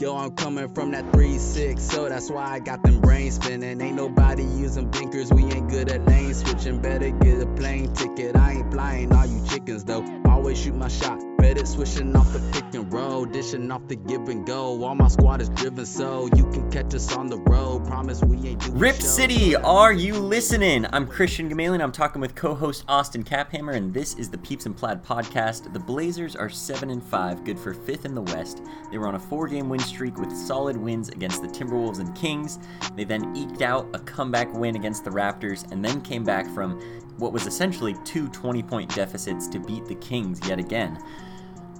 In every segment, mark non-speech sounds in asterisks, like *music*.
Yo, I'm coming from that 3-6, so that's why I got them brains spinning. Ain't nobody using blinkers, we ain't good at lane switching. Better get a plane ticket, I ain't flying all you chickens though. Always shoot my shot, better switching off the pick and roll, dishing off the give and go. All my squad is driven, so you can catch us on the road. Promise we ain't doing Rip City, are you listening? I'm Christian Gamalian. I'm talking with co-host Austin Caphammer, and this is the Peeps and Plaid podcast. The Blazers are seven and five, good for fifth in the West. They were on a four-game win streak with solid wins against the Timberwolves and Kings. They then eked out a comeback win against the Raptors, and then came back from what was essentially two 20-point deficits to beat the Kings yet again.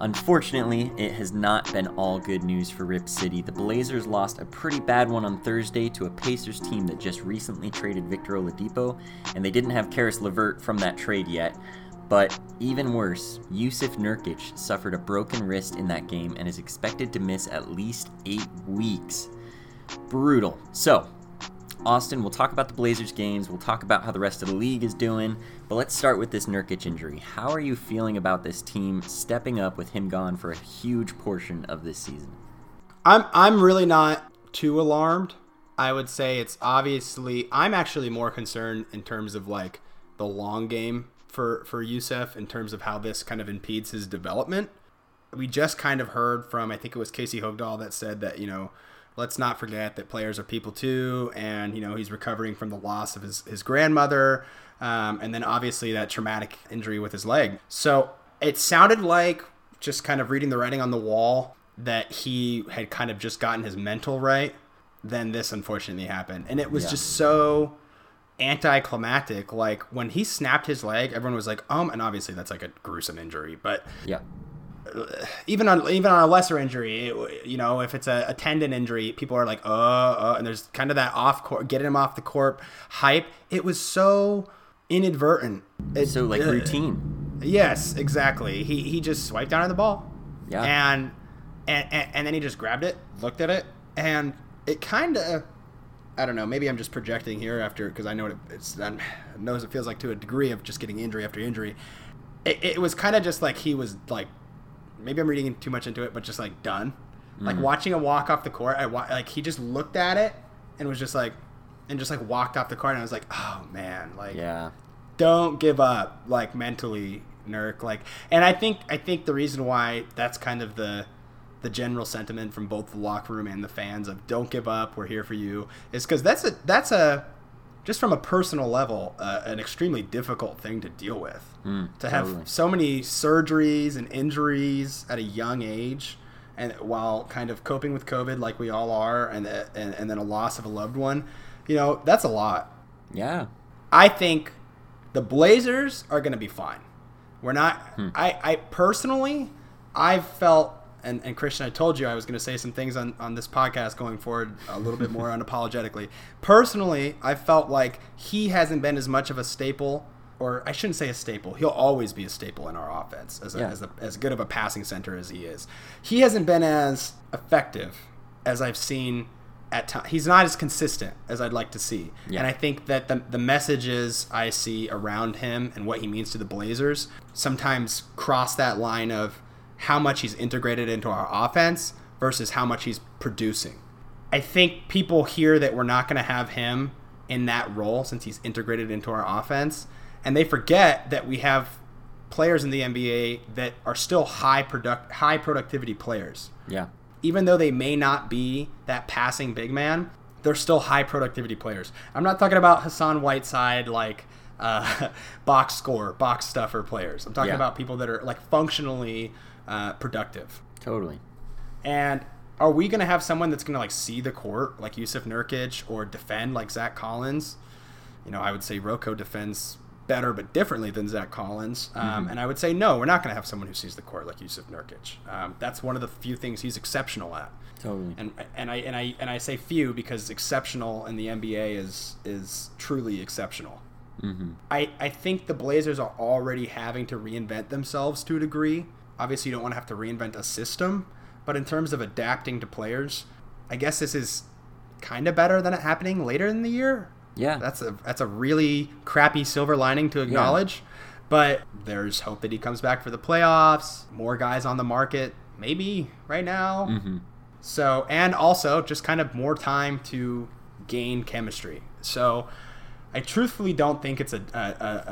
Unfortunately, it has not been all good news for Rip City. The Blazers lost a pretty bad one on Thursday to a Pacers team that just recently traded Victor Oladipo, and they didn't have Caris LeVert from that trade yet. But even worse, Jusuf Nurkic suffered a broken wrist in that game and is expected to miss at least eight weeks. Brutal. So, Austin, we'll talk about the Blazers games, we'll talk about how the rest of the league is doing, but let's start with this Nurkic injury. How are you feeling about this team stepping up with him gone for a huge portion of this season? I'm I'm really not too alarmed. I would say it's obviously I'm actually more concerned in terms of like the long game for for Jusuf in terms of how this kind of impedes his development. We just kind of heard from I think it was Casey Holdahl that said that you know let's not forget that players are people too, and you know he's recovering from the loss of his his grandmother, um, and then obviously that traumatic injury with his leg. So it sounded like just kind of reading the writing on the wall that he had kind of just gotten his mental right. Then this unfortunately happened, and it was Yeah. just so anticlimactic. Like when he snapped his leg, everyone was like, "Um," and obviously that's like a gruesome injury, but Yeah. Even on even on a lesser injury, it, you know, if it's a, a tendon injury, people are like, uh, uh, and there's kind of that off court, getting him off the court hype. It was so inadvertent. It, So, like, uh, routine. Yes, exactly. He he just swiped down on the ball. Yeah. And and and, and then he just grabbed it, looked at it, and it kind of. I don't know. Maybe I'm just projecting here after because I know what it, it's. I knows it feels like to a degree of just getting injury after injury. It, it was kind of just like he was like maybe I'm reading too much into it, but just like done. Like mm. watching him walk off the court, I wa- like he just looked at it and was just like, and just like walked off the court, and I was like, oh man, like Yeah. don't give up, like mentally, Nurk. Like, and I think I think the reason why that's kind of the the general sentiment from both the locker room and the fans of don't give up, we're here for you, is because that's a that's a just from a personal level, uh, an extremely difficult thing to deal with. to have totally. so many surgeries and injuries at a young age, and while kind of coping with COVID like we all are, and and, and then a loss of a loved one, you know, that's a lot. Yeah. I think the Blazers are going to be fine. We're not. Hmm. I, I personally, I've felt, and, and Christian, I told you I was going to say some things on, on this podcast going forward a little bit more *laughs* unapologetically. Personally, I felt like he hasn't been as much of a staple, or I shouldn't say a staple. He'll always be a staple in our offense as, a, Yeah. as, a, as good of a passing center as he is. He hasn't been as effective as I've seen at times. He's not as consistent as I'd like to see. Yeah. And I think that the, the messages I see around him and what he means to the Blazers sometimes cross that line of how much he's integrated into our offense versus how much he's producing. I think people hear that we're not going to have him in that role since he's integrated into our offense, and they forget that we have players in the NBA that are still high product high productivity players Yeah. even though they may not be that passing big man, they're still high productivity players. I'm not talking about Hassan Whiteside like uh, *laughs* box score, box stuffer players. I'm talking Yeah. about people that are like functionally uh, productive. Totally. And are we going to have someone that's going to like see the court like Jusuf Nurkic or defend like Zach Collins? You know, I would say RoCo defends better but differently than Zach Collins. Um, And I would say no, we're not going to have someone who sees the court like Jusuf Nurkic. Um, that's one of the few things he's exceptional at. Totally. And and I and I and I say few because exceptional in the NBA is is truly exceptional. Mm-hmm. I, I think the Blazers are already having to reinvent themselves to a degree. Obviously, you don't want to have to reinvent a system, but in terms of adapting to players, I guess this is kind of better than it happening later in the year. Yeah. That's a that's a really crappy silver lining to acknowledge, but there's hope that he comes back for the playoffs. More guys on the market, maybe right now. mm-hmm. So, and also just kind of more time to gain chemistry. So, I truthfully don't think it's a, a,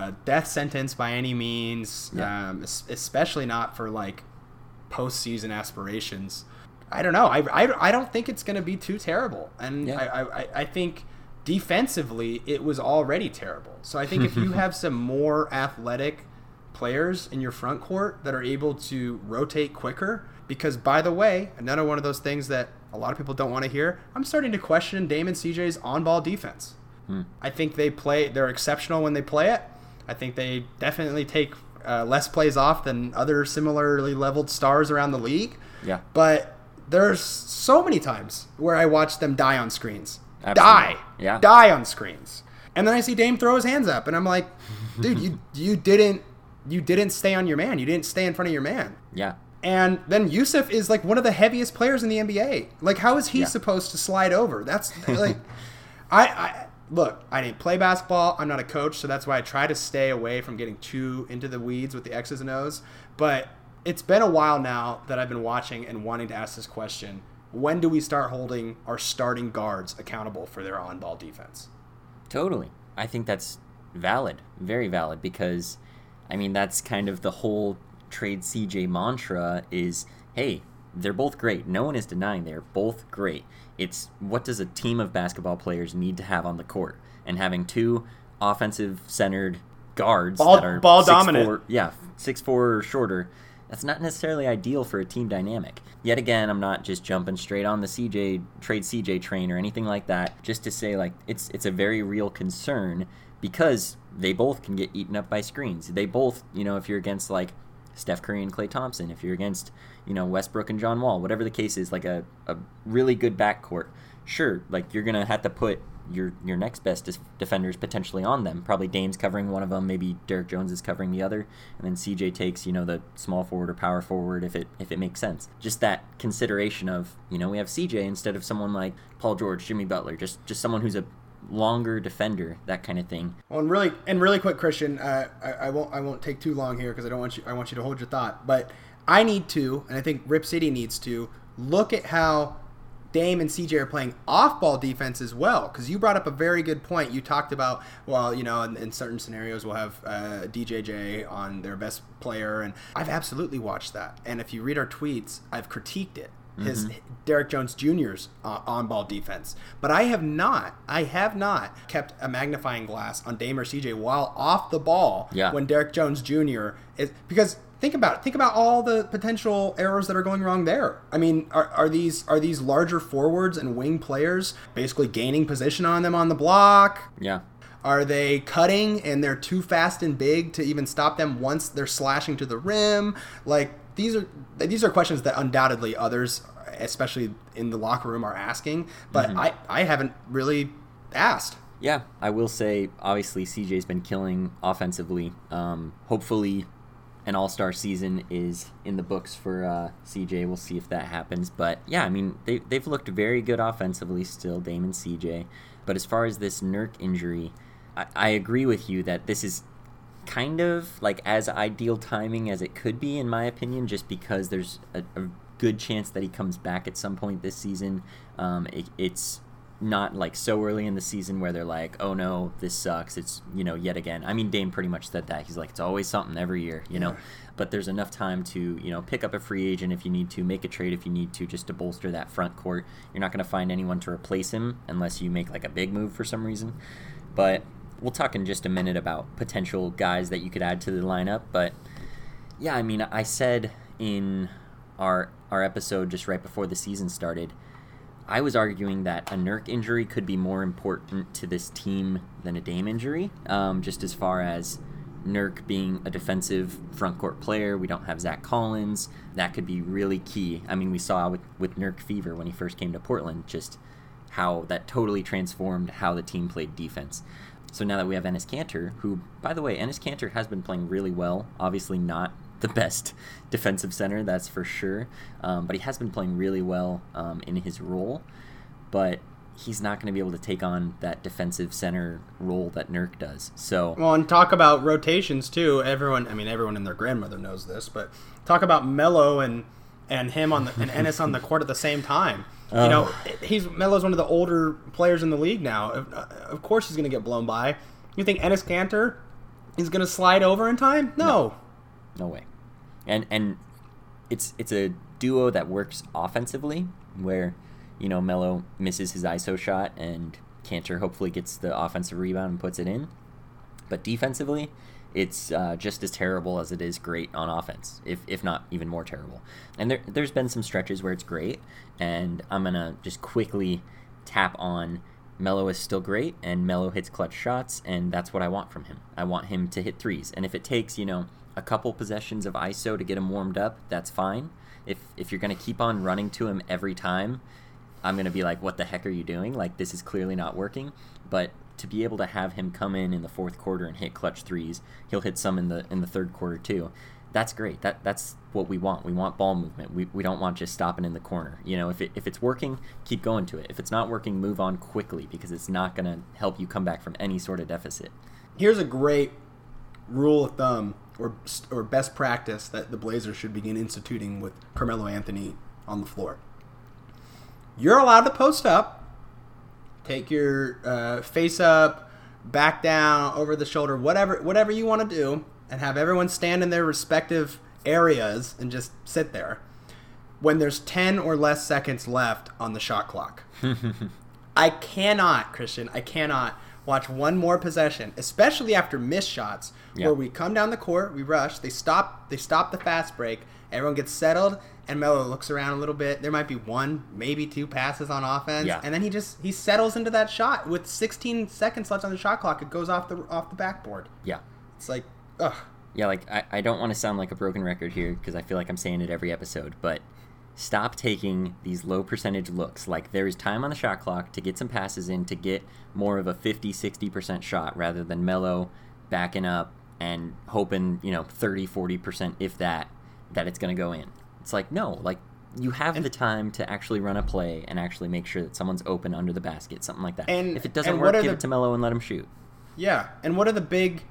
a death sentence by any means, Yeah. um, especially not for like postseason aspirations. I don't know. I, I, I don't think it's going to be too terrible. And Yeah. I, I, I- I think defensively, it was already terrible. So I think if you *laughs* have some more athletic players in your front court that are able to rotate quicker, because by the way, another one of those things that a lot of people don't want to hear, I'm starting to question Dame and CJ's on ball defense. I think they play, they're exceptional when they play it. I think they definitely take uh, less plays off than other similarly leveled stars around the league. Yeah. But there's so many times where I watch them die on screens. Absolutely. Die. Yeah. Die on screens. And then I see Dame throw his hands up and I'm like, *laughs* dude, you you didn't you didn't stay on your man. You didn't stay in front of your man. Yeah. And then Jusuf is like one of the heaviest players in the NBA. Like, how is he Yeah. supposed to slide over? That's *laughs* like, I, I look. I didn't play basketball. I'm not a coach, so that's why I try to stay away from getting too into the weeds with the X's and O's. But it's been a while now that I've been watching and wanting to ask this question: When do we start holding our starting guards accountable for their on-ball defense? Totally. I think that's valid, very valid, because I mean that's kind of the whole trade CJ mantra is hey, they're both great. No one is denying they're both great. It's what does a team of basketball players need to have on the court? And having two offensive centered guards Ball- that are ball 6'4" dominant. yeah, six four or shorter. That's not necessarily ideal for a team dynamic. Yet again, I'm not just jumping straight on the CJ trade CJ train or anything like that. Just to say, like it's it's a very real concern because they both can get eaten up by screens. They both, you know, if you're against like Steph Curry and Klay Thompson, if you're against, you know, Westbrook and John Wall, whatever the case is, like a, a really good backcourt, sure, like you're gonna have to put your your next best dis- defenders potentially on them. Probably Dame's covering one of them, maybe Derrick Jones is covering the other, and then CJ takes you know the small forward or power forward if it if it makes sense. Just that consideration of you know we have CJ instead of someone like Paul George, Jimmy Butler, just just someone who's a longer defender, that kind of thing. Well, and really, and really quick, Christian, uh, I, I won't, I won't take too long here because I don't want you, I want you to hold your thought. But I need to, and I think Rip City needs to look at how Dame and CJ are playing off-ball defense as well. Because you brought up a very good point. You talked about, well, you know, in, in certain scenarios we'll have uh, DJJ on their best player, and I've absolutely watched that. And if you read our tweets, I've critiqued it his Derrick Jones Jr.'s uh, on-ball defense. But I have not, I have not kept a magnifying glass on Dame or CJ while off the ball Yeah. when Derrick Jones Jr. is because think about it. Think about all the potential errors that are going wrong there. I mean, are, are these are these larger forwards and wing players basically gaining position on them on the block? Yeah. Are they cutting and they're too fast and big to even stop them once they're slashing to the rim? Like these are these are questions that undoubtedly others, especially in the locker room, are asking, but I I haven't really asked. Yeah, I will say, obviously, CJ's been killing offensively. Um, hopefully, an all star season is in the books for uh, CJ. We'll see if that happens. But yeah, I mean, they, they've looked very good offensively still, Dame and CJ. But as far as this Nurk injury, I, I agree with you that this is kind of like as ideal timing as it could be, in my opinion, just because there's a, a good chance that he comes back at some point this season. Um, it, it's not like so early in the season where they're like, oh no, this sucks. It's, you know, yet again. I mean, Dame pretty much said that. He's like, it's always something every year, you know? But there's enough time to, you know, pick up a free agent if you need to, make a trade if you need to, just to bolster that front court. You're not going to find anyone to replace him unless you make like a big move for some reason. But we'll talk in just a minute about potential guys that you could add to the lineup. But yeah, I mean, I said in our our episode just right before the season started, I was arguing that a Nurk injury could be more important to this team than a Dame injury, um, just as far as Nurk being a defensive front court player. We don't have Zach Collins. That could be really key. I mean, we saw with, with Nurk fever when he first came to Portland, just how that totally transformed how the team played defense. So now that we have Enes Kanter, who, by the way, Enes Kanter has been playing really well. Obviously, not *laughs* the best defensive center, that's for sure. Um, but he has been playing really well um, in his role. But he's not going to be able to take on that defensive center role that Nurk does. So Well, and talk about rotations too. Everyone, I mean, everyone and their grandmother knows this, but talk about Melo and and him on the and Enes on the court at the same time. You know, he's Melo's one of the older players in the league now. Of, uh, of course, he's going to get blown by. You think Enes Kanter is going to slide over in time? No. No way. And and it's it's a duo that works offensively where you know Melo misses his ISO shot and Kanter hopefully gets the offensive rebound and puts it in. But defensively, it's uh, just as terrible as it is great on offense, if, if not even more terrible. And there, there's been some stretches where it's great, and I'm going to just quickly tap on Melo is still great, and Melo hits clutch shots, and that's what I want from him. I want him to hit threes. And if it takes, you know, a couple possessions of ISO to get him warmed up, that's fine. If, if you're going to keep on running to him every time, I'm going to be like, what the heck are you doing? Like, this is clearly not working. But to be able to have him come in in the fourth quarter and hit clutch threes, he'll hit some in the in the third quarter too. That's great. That that's what we want. We want ball movement. We, we don't want just stopping in the corner. You know, if it, if it's working, keep going to it. If it's not working, move on quickly because it's not going to help you come back from any sort of deficit. Here's a great rule of thumb or or best practice that the Blazers should begin instituting with Carmelo Anthony on the floor. You're allowed to post up take your uh, face up, back down, over the shoulder, whatever whatever you want to do, and have everyone stand in their respective areas and just sit there. When there's 10 or less seconds left on the shot clock. *laughs* I cannot, Christian, I cannot watch one more possession, especially after missed shots, yeah. where we come down the court, we rush, they stop, they stop the fast break, everyone gets settled, and Melo looks around a little bit. There might be one, maybe two passes on offense, yeah. and then he just he settles into that shot with 16 seconds left on the shot clock. It goes off the off the backboard. Yeah, it's like, ugh. Yeah, like I, I don't want to sound like a broken record here because I feel like I'm saying it every episode, but stop taking these low percentage looks. Like there is time on the shot clock to get some passes in to get more of a 50, 60% shot rather than Melo backing up and hoping, you know, 30, 40% if that that it's going to go in. It's like no, like you have and, the time to actually run a play and actually make sure that someone's open under the basket, something like that. And if it doesn't work, give the, it to Melo and let him shoot. Yeah, and what are the big,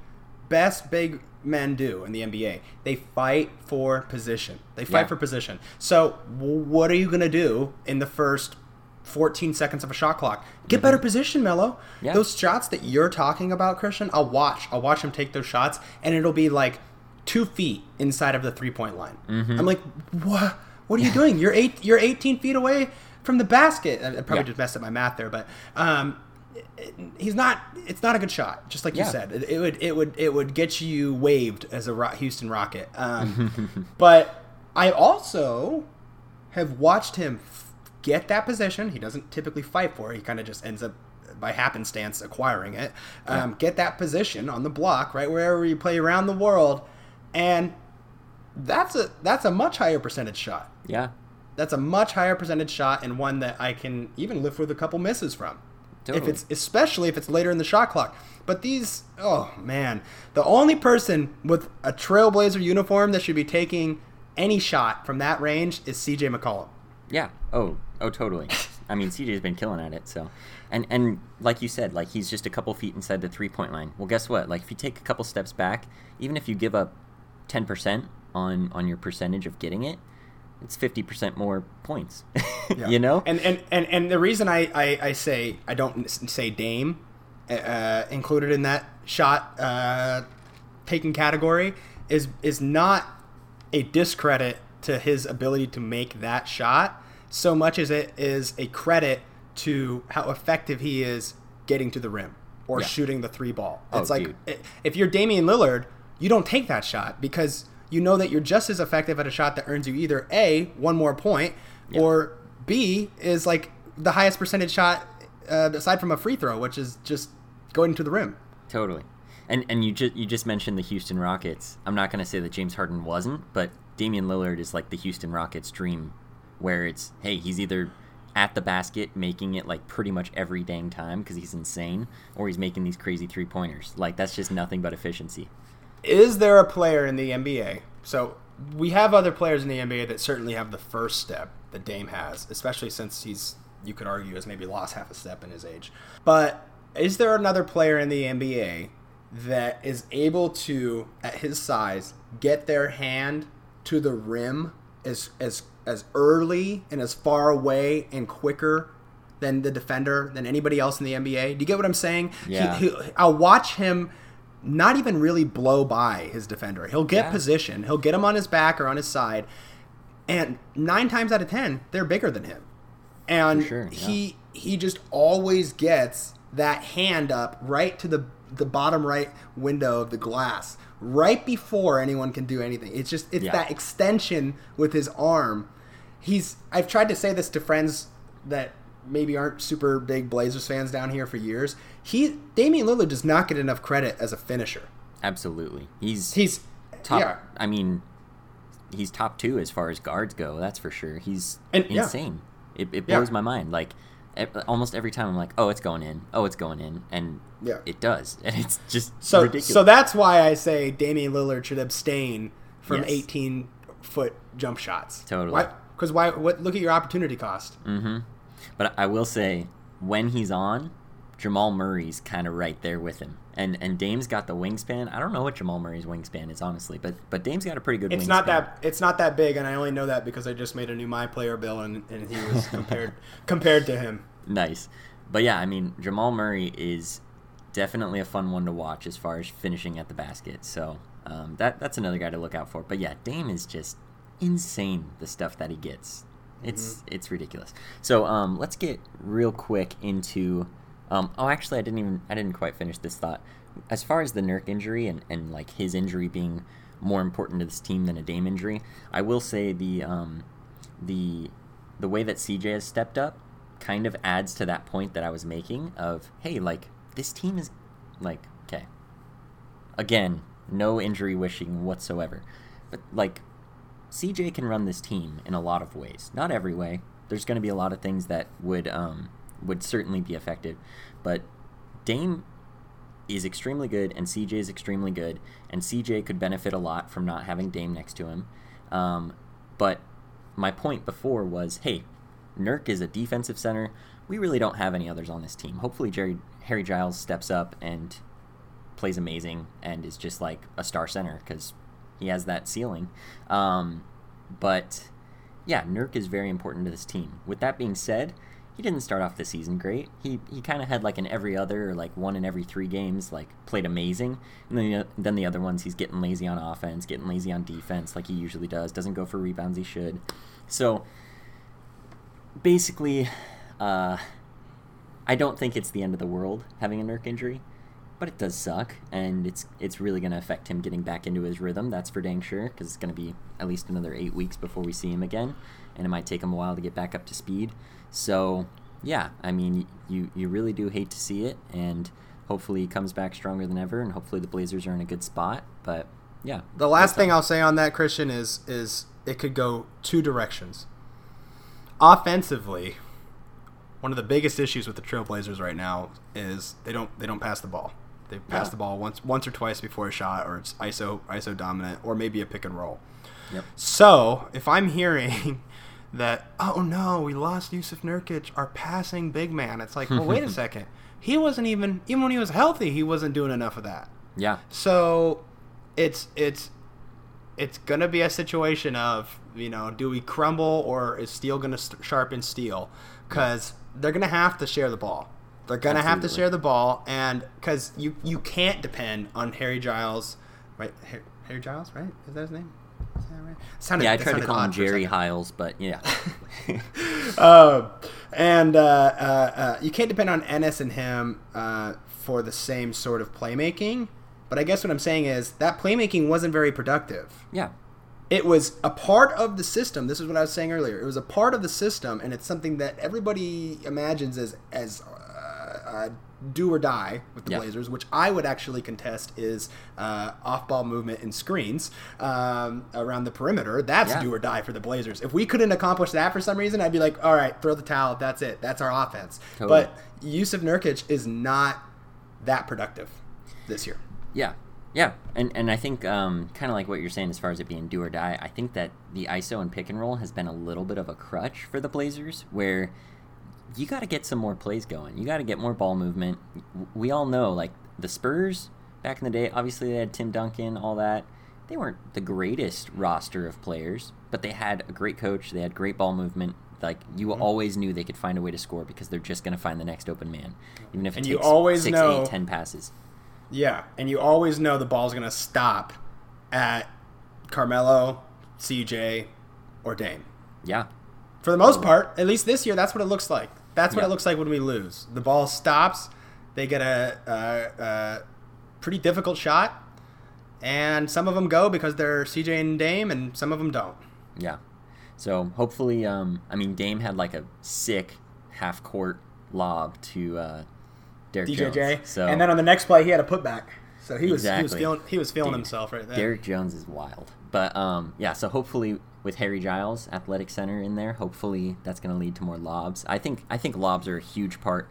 best big men do in the NBA? They fight for position. They fight yeah. for position. So what are you gonna do in the first 14 seconds of a shot clock. Get mm-hmm. better position, Melo. Yeah. Those shots that you're talking about, Christian, I'll watch. I'll watch him take those shots, and it'll be like two feet inside of the three point line. Mm-hmm. I'm like, what? What are you doing? You're eight. You're 18 feet away from the basket. I probably yeah. just messed up my math there, but um, he's not. It's not a good shot. Just like yeah. you said, it, it, would. It would. It would get you waived as a Houston Rocket. Um, *laughs* but I also have watched him get that position. He doesn't typically fight for it. He kind of just ends up by happenstance acquiring it. Um, yeah. Get that position on the block, right wherever you play around the world and that's a that's a much higher percentage shot. Yeah, that's a much higher percentage shot, and one that I can even live with a couple misses from. Totally. If it's especially if it's later in the shot clock. But these, oh man, the only person with a Trailblazer uniform that should be taking any shot from that range is C.J. McCollum. Yeah. Oh. Oh, totally. I mean, CJ's been killing at it. So, and and like you said, like he's just a couple feet inside the three point line. Well, guess what? Like if you take a couple steps back, even if you give up 10% on on your percentage of getting it, it's 50% more points. *laughs* yeah. You know? And, and and and the reason I I, I say I don't say Dame uh, included in that shot uh, taking category is is not a discredit to his ability to make that shot so much as it is a credit to how effective he is getting to the rim or yeah. shooting the three ball. Oh, it's oh, like dude. if you're Damian Lillard, you don't take that shot because you know that you're just as effective at a shot that earns you either A, one more point, yeah. or B, is like the highest percentage shot uh, aside from a free throw, which is just going to the rim. Totally. And and you just you just mentioned the Houston Rockets. I'm not going to say that James Harden wasn't, but Damian Lillard is like the Houston Rockets dream where it's hey, he's either at the basket making it like pretty much every dang time because he's insane or he's making these crazy three pointers. Like that's just nothing but efficiency is there a player in the NBA? So we have other players in the NBA that certainly have the first step that Dame has, especially since he's you could argue has maybe lost half a step in his age. But is there another player in the NBA that is able to, at his size, get their hand to the rim as as as early and as far away and quicker than the defender than anybody else in the NBA. Do you get what I'm saying? Yeah. He, he, I'll watch him not even really blow by his defender. He'll get Yeah. position. He'll get him on his back or on his side, and nine times out of ten, they're bigger than him. And sure, yeah. he he just always gets that hand up right to the the bottom right window of the glass right before anyone can do anything. It's just it's Yeah. that extension with his arm. He's I've tried to say this to friends that maybe aren't super big Blazers fans down here for years. He Damian Lillard does not get enough credit as a finisher. Absolutely. He's He's top. yeah. I mean, he's top two as far as guards go. That's for sure. He's And- yeah. insane. It, it Yeah. blows my mind. Like almost every time, I'm like, oh, it's going in. Oh, it's going in, and Yeah. it does. *laughs* And it's just So ridiculous. so that's why I say Damian Lillard should abstain from Yes. 18 foot jump shots. Totally. Because why? What? Look at your opportunity cost. Mm-hmm. But I will say, when he's on, Jamal Murray's kind of right there with him. And and Dame's got the wingspan. I don't know what Jamal Murray's wingspan is honestly, but but Dame's got a pretty good. It's wingspan. not that it's not that big, and I only know that because I just made a new my player bill, and, and he was *laughs* compared compared to him. nice. But yeah, I mean Jamal Murray is definitely a fun one to watch as far as finishing at the basket. So um, that that's another guy to look out for. But yeah, Dame is just insane the stuff that he gets. It's it's ridiculous. So um, let's get real quick into. Um, oh, actually, I didn't even I didn't quite finish this thought. As far as the Nurk injury and, and like his injury being more important to this team than a Dame injury, I will say the um, the the way that CJ has stepped up kind of adds to that point that I was making of hey, like this team is like okay. Again, no injury wishing whatsoever, but like CJ can run this team in a lot of ways. Not every way. There's going to be a lot of things that would um, would certainly be effective, but Dame is extremely good and CJ is extremely good, and CJ could benefit a lot from not having Dame next to him. Um, but my point before was, hey, Nurk is a defensive center. We really don't have any others on this team. Hopefully, Jerry Harry Giles steps up and plays amazing and is just like a star center because he has that ceiling. Um, but yeah, Nurk is very important to this team. With that being said, he didn't start off the season great. He he kind of had like an every other or like one in every three games like played amazing, and then the, then the other ones he's getting lazy on offense, getting lazy on defense like he usually does. Doesn't go for rebounds he should. So basically, uh, I don't think it's the end of the world having a Nurk injury, but it does suck, and it's it's really going to affect him getting back into his rhythm. That's for dang sure, because it's going to be at least another eight weeks before we see him again, and it might take him a while to get back up to speed. So yeah, I mean, you you really do hate to see it, and hopefully he comes back stronger than ever, and hopefully the Blazers are in a good spot. But yeah, The last thing I'll say on that, Christian, is is it could go two directions. Offensively, one of the biggest issues with the Trailblazers right now is they don't they don't pass the ball. They pass Yeah. the ball once once or twice before a shot, or it's ISO ISO dominant, or maybe a pick and roll. Yep. So if I'm hearing *laughs* that, oh no, we lost Jusuf Nurkic, our passing big man, it's like, well, wait a *laughs* second. He wasn't even even when he was healthy, he wasn't doing enough of that. Yeah. So it's it's it's gonna be a situation of you know do we crumble or is steel gonna st- sharpen steel because they're gonna have to share the ball they're gonna have to share the ball and because you you can't depend on harry giles right harry, harry giles right is that his name is that right? Sounded- Yeah, I tried to call him odd for a Jerry. Hiles, but yeah. *laughs* um, and uh, uh, uh, you can't depend on Enes and him uh, for the same sort of playmaking. But I guess what I'm saying is that playmaking wasn't very productive. yeah. It was a part of the system. This is what I was saying earlier. It was a part of the system, and it's something that everybody imagines as as uh, do or die with the Yeah. Blazers, which I would actually contest is uh, off ball movement and screens um, around the perimeter. That's Yeah. do or die for the Blazers. If we couldn't accomplish that for some reason, I'd be like, all right, throw the towel. That's it. That's our offense. Totally. But Jusuf Nurkic is not that productive this year. Yeah, yeah, and and I think um, kind of like what you're saying as far as it being do or die. I think that the ISO and pick and roll has been a little bit of a crutch for the Blazers, where you got to get some more plays going. You got to get more ball movement. We all know, like the Spurs back in the day. Obviously, they had Tim Duncan, all that. they weren't the greatest roster of players, but they had a great coach. They had great ball movement. Like you Mm-hmm. always knew they could find a way to score because they're just going to find the next open man, even if it And takes you always six, know- eight, ten passes. Yeah, and you always know the ball's going to stop at Carmelo, CJ, or Dame. Yeah, For the most part, at least this year, that's what it looks like. That's what Yeah. it looks like when we lose. The ball stops. They get a, a, a pretty difficult shot, and some of them go because they're CJ and Dame, and some of them don't. yeah. So hopefully, um, I mean, Dame had like a sick half court lob to uh, Derrick DJJ, Jones. So and then on the next play, he had a putback. So he was he was feeling he was feeling Dude, himself right there. Derrick Jones is wild. But um, yeah, so hopefully with Harry Giles, athletic center in there, hopefully that's going to lead to more lobs. I think I think lobs are a huge part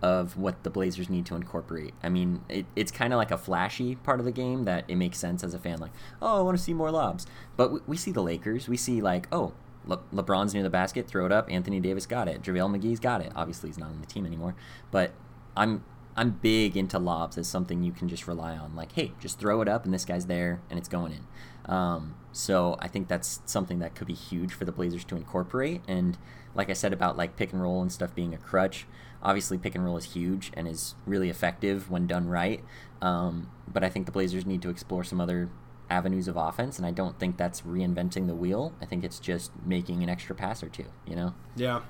of what the Blazers need to incorporate. I mean, it, it's kind of like a flashy part of the game that it makes sense as a fan, like, oh, I want to see more lobs. But we, see the Lakers, we see like, oh, Le- LeBron's near the basket, throw it up. Anthony Davis got it. JaVale McGee's got it. Obviously, he's not on the team anymore, but I'm I'm big into lobs as something you can just rely on. Like, hey, just throw it up, and this guy's there, and it's going in. Um, so I think that's something that could be huge for the Blazers to incorporate. And like I said about like pick and roll and stuff being a crutch, obviously pick and roll is huge and is really effective when done right. Um, but I think the Blazers need to explore some other avenues of offense, and I don't think that's reinventing the wheel. I think it's just making an extra pass or two. You know. Yeah.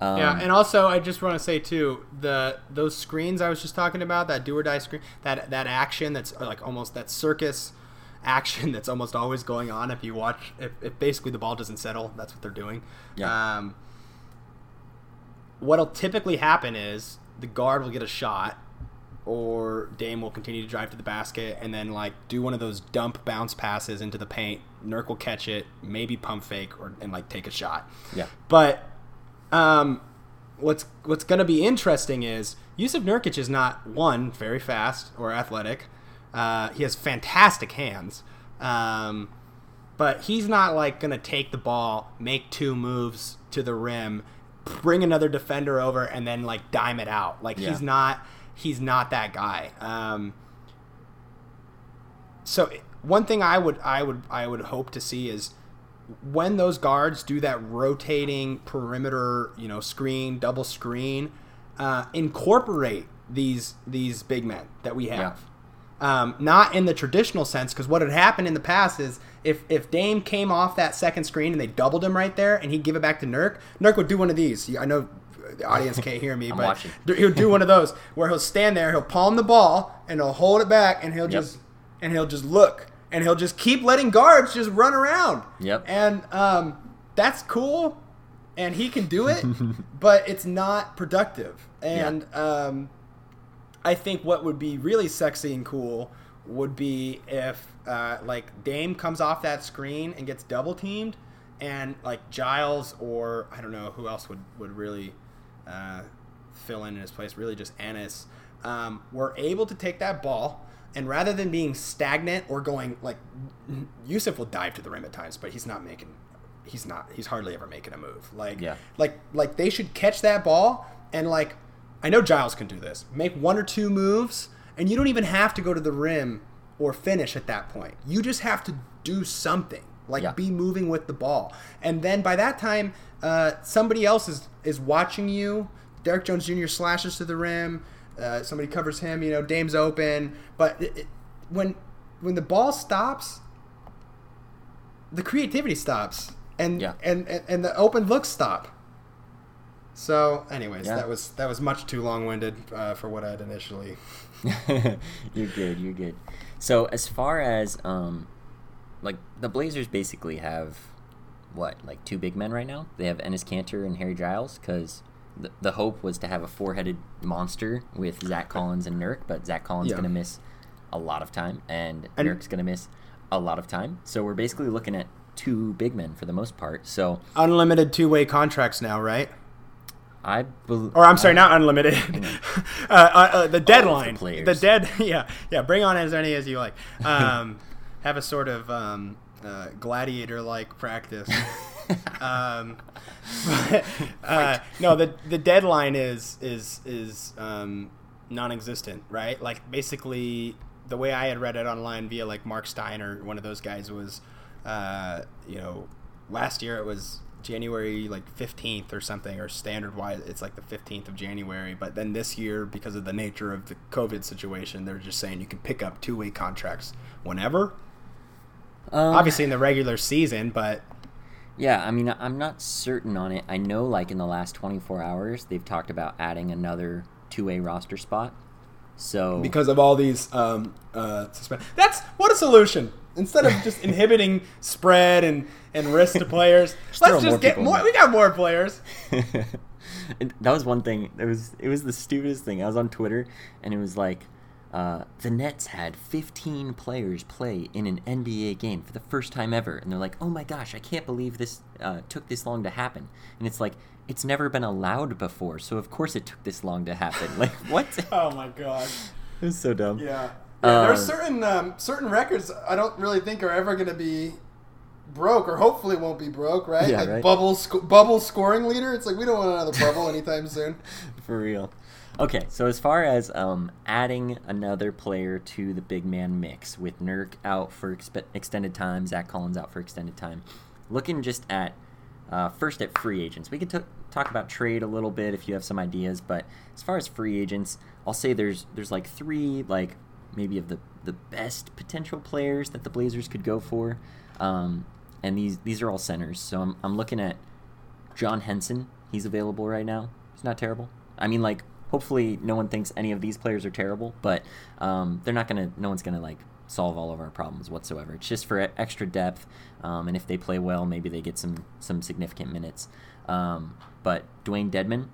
Um, Yeah, and also I just want to say too the those screens I was just talking about that do or die screen that that action that's like almost that circus action that's almost always going on if you watch if, if basically the ball doesn't settle that's what they're doing. Yeah. Um, what'll typically happen is the guard will get a shot or Dame will continue to drive to the basket and then like do one of those dump bounce passes into the paint. Nurk will catch it, maybe pump fake or and like take a shot. Yeah. But um, what's what's going to be interesting is Jusuf Nurkic is not one very fast or athletic. Uh, he has fantastic hands, um, but he's not like going to take the ball, make two moves to the rim, bring another defender over, and then like dime it out. Like Yeah. he's not he's not that guy. Um, so one thing I would I would I would hope to see is when those guards do that rotating perimeter, you know, screen, double screen, uh, incorporate these these big men that we have. Um, not in the traditional sense, because what had happened in the past is if if Dame came off that second screen and they doubled him right there, and he'd give it back to Nurk, Nurk would do one of these. I know the audience can't hear me, *laughs* but he'll do one of those where he'll stand there, he'll palm the ball, and he'll hold it back, and he'll Yep. just and he'll just look, and he'll just keep letting guards just run around. Yep. And um, that's cool, and he can do it, *laughs* but it's not productive. And um, I think what would be really sexy and cool would be if uh, like Dame comes off that screen and gets double teamed, and like Giles or I don't know who else would would really uh, fill in in his place. Really, just Enes. Um, were able to take that ball and rather than being stagnant or going like Jusuf will dive to the rim at times, but he's not making. He's not. He's hardly ever making a move. Like Yeah. like like they should catch that ball and like I know Giles can do this. Make one or two moves and you don't even have to go to the rim or finish at that point. You just have to do something. Like Yeah. be moving with the ball. And then by that time uh, somebody else is is watching you. Derrick Jones Jr. slashes to the rim. Uh, somebody covers him, you know, Dame's open, but it, it, when when the ball stops, the creativity stops and Yeah. and, and and the open looks stop. So, anyways, Yeah. that was that was much too long-winded uh, for what I'd initially. *laughs* you're good. You're good. So as far as um, like the Blazers basically have what like two big men right now. They have Enes Kanter and Harry Giles because the, the hope was to have a four-headed monster with Zach Collins and Nurk, but Zach Collins Yeah. gonna miss a lot of time and, And- Nurk's gonna miss a lot of time. So we're basically looking at two big men for the most part. So Unlimited two-way contracts now, right? I bel Or I'm sorry, not unlimited. *laughs* *laughs* uh, uh, uh, the deadline, players. the dead. *laughs* Yeah, yeah. Bring on as many as you like. Um, have a sort of um, uh, gladiator-like practice. um, but, uh, no, the the deadline is is is um, non-existent, right? Like basically, the way I had read it online via like Mark Steiner, one of those guys was, uh, you know, last year it was January like 15th or something, or standard wise, it's like the 15th of January. But then this year, because of the nature of the COVID situation, they're just saying you can pick up two way contracts whenever. Um, Obviously in the regular season, but Yeah, I mean, I'm not certain on it. I know, like, in the last 24 hours, they've talked about adding another two way roster spot. So, because of all these um, uh, suspend. That's what a solution. Instead of just inhibiting spread and, and risk to players, *laughs* throw let's more just get more. We got more players. *laughs* That was one thing. It was it was the stupidest thing. I was on Twitter, and it was like, uh, the Nets had 15 players play in an NBA game for the first time ever, and they're like, "Oh my gosh, I can't believe this uh, took this long to happen." And it's like, it's never been allowed before, so of course it took this long to happen. *laughs* Like, what? Oh my god. it was so dumb. Yeah. Yeah, there's Uh, certain um, certain records I don't really think are ever going to be broke, or hopefully won't be broke, right? Yeah, like right. bubble sc- bubble scoring leader. It's like we don't want another bubble anytime soon. *laughs* For real. Okay, so as far as um, adding another player to the big man mix with Nurk out for expe- extended time, Zach Collins out for extended time, looking just at uh, first at free agents. We could t- talk about trade a little bit if you have some ideas, but as far as free agents, I'll say there's there's like three like maybe of the the best potential players that the Blazers could go for, um, and these these are all centers. So I'm I'm looking at John Henson, he's available right now. He's not terrible. I mean, like, hopefully no one thinks any of these players are terrible, but um, they're not gonna. No one's gonna like solve all of our problems whatsoever. It's just for extra depth, um, and if they play well, maybe they get some some significant minutes. Um, but Dewayne Dedmon,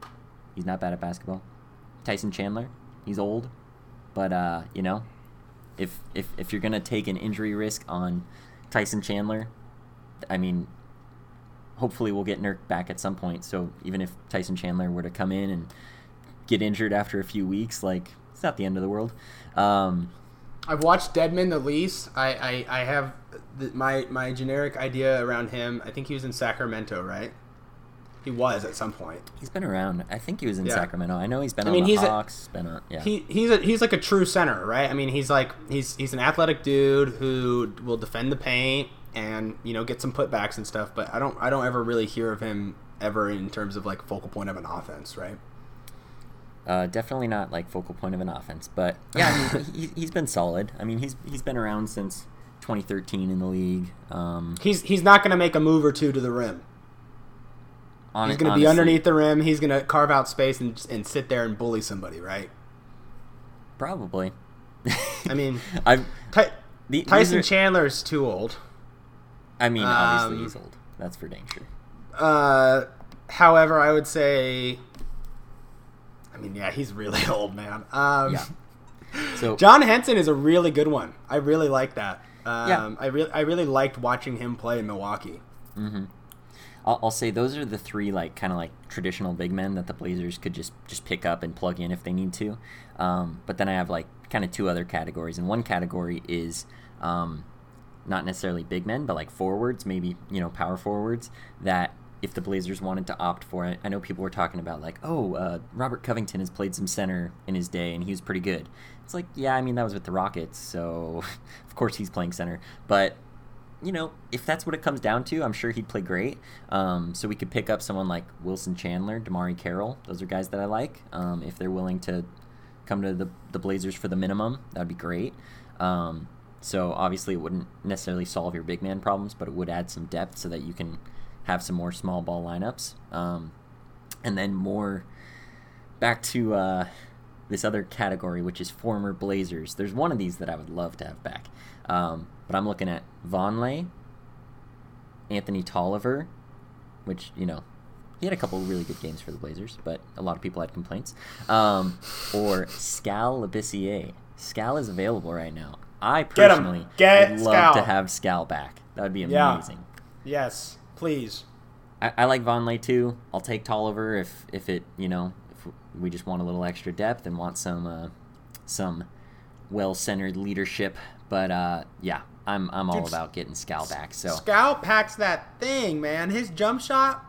he's not bad at basketball. Tyson Chandler, he's old, but uh, you know, if if if you're gonna take an injury risk on Tyson Chandler, I mean, hopefully we'll get Nurk back at some point. So even if Tyson Chandler were to come in and get injured after a few weeks, like it's not the end of the world. Um, I've watched Dedmon the least. I I, I have the, my my generic idea around him. I think he was in Sacramento, right? He was at some point. he's been around. I think he was in Yeah. Sacramento. I know he's been I on mean, the he's a- been on yeah. He he's a, he's like a true center, right? I mean, he's like he's he's an athletic dude who will defend the paint and you know get some putbacks and stuff. But I don't I don't ever really hear of him ever in terms of like focal point of an offense, right? Uh, definitely not like focal point of an offense, but yeah, I mean, *laughs* he, he's been solid. I mean, he's he's been around since 2013 in the league. Um, He's he's not going to make a move or two to the rim. On, He's going to be underneath the rim. He's going to carve out space and and sit there and bully somebody, right? Probably. I mean, *laughs* I've Ty- the- Tyson are- Chandler's too old. I mean, obviously um, he's old. That's for dang sure. Uh, however, I would say, I mean, yeah, he's really *laughs* old, man. Um, Yeah. So *laughs* John Henson is a really good one. I really like that. Um, Yeah. I really, I really liked watching him play in Milwaukee. I'll, I'll say those are the three like kind of like traditional big men that the Blazers could just just pick up and plug in if they need to. Um, but then I have like kind of two other categories, and one category is um, not necessarily big men, but like forwards, maybe you know power forwards that if the Blazers wanted to opt for it, I know people were talking about like, oh, uh, Robert Covington has played some center in his day and he was pretty good. It's like, yeah, I mean that was with the Rockets, so *laughs* of course he's playing center, but you know, if that's what it comes down to, I'm sure he'd play great. Um, so we could pick up someone like Wilson Chandler, DeMarre Carroll. Those are guys that I like. Um, if they're willing to come to the, the Blazers for the minimum, that'd be great. Um, so obviously, it wouldn't necessarily solve your big man problems, but it would add some depth so that you can have some more small ball lineups. Um, and then more back to uh, this other category, which is former Blazers. There's one of these that I would love to have back. But I'm looking at Vonleh, Anthony Tolliver, which, you know, he had a couple really good games for the Blazers, but a lot of people had complaints. Um, or Skal Labissiere. Skal is available right now. I Get personally Get would love to have Skal back. That would be Yeah. amazing. Yes, please. I, I like Vonleh too. I'll take Tolliver if if it you know if we just want a little extra depth and want some uh, some well centered leadership. But uh, yeah, I'm I'm all about getting Skal back. So Scout packs that thing, man. His jump shot.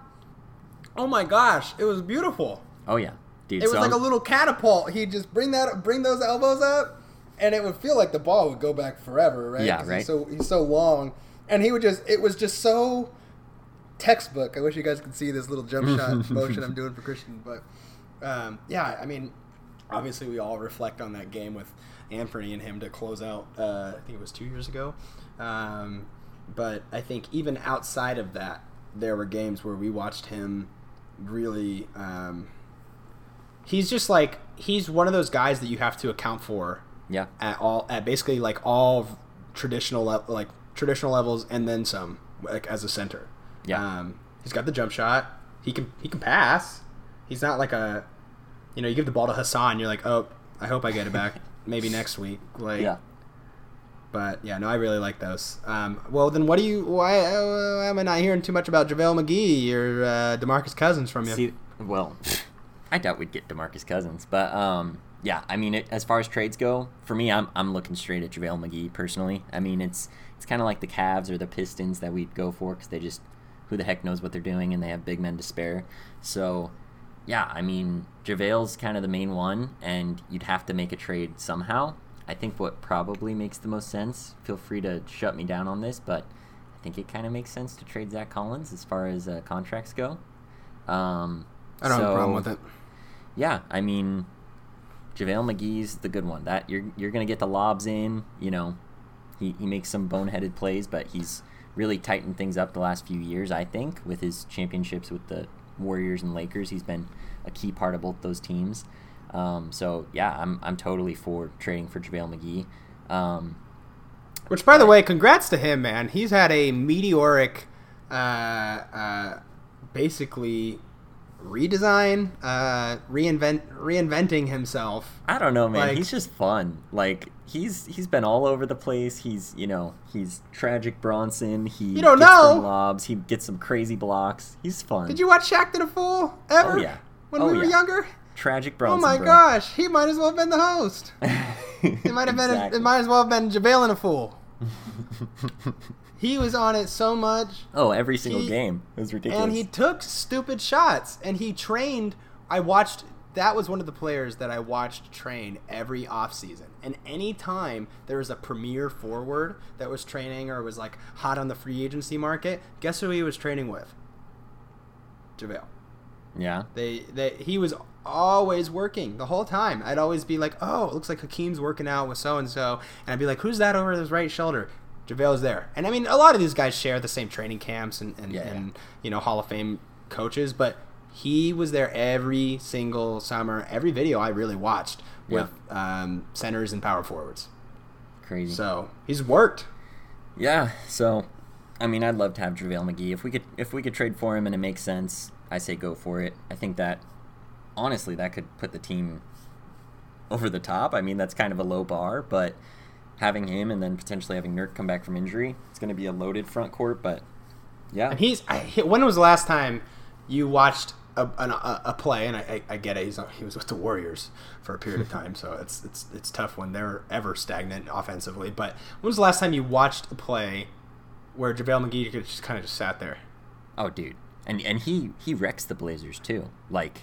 Oh my gosh, it was beautiful. oh yeah, dude. It was so like a I'm- little catapult. He'd just bring that, bring those elbows up, and it would feel like the ball would go back forever, right? Yeah, right. He's so he's so long, and he would just it was just so textbook. I wish you guys could see this little jump shot *laughs* motion I'm doing for Christian, but um, yeah, I mean, obviously we all reflect on that game with Anthony and him to close out. Uh, I think it was two years ago, um, but I think even outside of that, there were games where we watched him really. Um, he's just like he's one of those guys that you have to account for Yeah. at all at basically like all traditional le- like traditional levels and then some like as a center. Yeah. Um, he's got the jump shot. He can he can pass. He's not like a you know you give the ball to Hassan. You're like oh I hope I get it back *laughs* maybe next week. Like Yeah. but yeah no I really like those. Um, well then what do you why uh, am I not hearing too much about JaVale McGee or uh, Demarcus Cousins from you? See, well, I doubt we'd get Demarcus Cousins, but um, yeah. I mean, it, as far as trades go, for me, I'm I'm looking straight at JaVale McGee personally. I mean, it's it's kind of like the Cavs or the Pistons that we'd go for because they just who the heck knows what they're doing and they have big men to spare. So, yeah, I mean, JaVale's kind of the main one, and you'd have to make a trade somehow. I think what probably makes the most sense. Feel free to shut me down on this, but I think it kind of makes sense to trade Zach Collins as far as uh, contracts go. Um, I don't have a problem with it. yeah, I mean, JaVale McGee's the good one. That you're you're gonna get the lobs in. You know, he he makes some boneheaded plays, but he's really tightened things up the last few years. I think with his championships with the Warriors and Lakers, he's been a key part of both those teams. Um, so yeah, I'm I'm totally for trading for JaVale McGee. Um, Which, by the way, congrats to him, man. He's had a meteoric, uh, uh, basically redesign, uh, reinvent, reinventing himself. I don't know, man. Like- he's just fun. Like he's he's been all over the place. He's you know he's tragic Bronson. He You don't gets know. lobs. He gets some crazy blocks. He's fun. Did you watch Shaqtin' a Fool ever? Oh, yeah. When Oh, we were yeah. younger. tragic Bronson. Oh my bro. gosh, he might as well have been the host. *laughs* It might have been. Exactly. It might as well have been JaVale and a fool. *laughs* he was on it so much. oh, every single He- game. It was ridiculous. And he took stupid shots and he trained. I watched that was one of the players that I watched train every offseason. And anytime there was a premier forward that was training or was like hot on the free agency market, guess who he was training with? JaVale. yeah. They, they he was always working the whole time. I'd always be like, "Oh, it looks like Hakeem's working out with so and so," and I'd be like, "Who's that over his right shoulder?" JaVale's there, and I mean, a lot of these guys share the same training camps and and, Yeah, and you know Hall of Fame coaches, but he was there every single summer. Every video I really watched with um, centers and power forwards. Crazy. So he's worked. yeah. So, I mean, I'd love to have JaVale McGee. If we could, if we could trade for him and it makes sense, I say go for it. I think that, honestly, that could put the team over the top. I mean, that's kind of a low bar, but having him and then potentially having Nurk come back from injury, it's going to be a loaded front court. But yeah, And he's I, when was the last time you watched a, an, a, a play? And I, I, get it. He's he was with the Warriors for a period of *laughs* time, so it's it's it's tough when they're ever stagnant offensively. But when was the last time you watched a play where JaVale McGee just kind of just sat there? oh, dude, and and he he wrecks the Blazers too. Like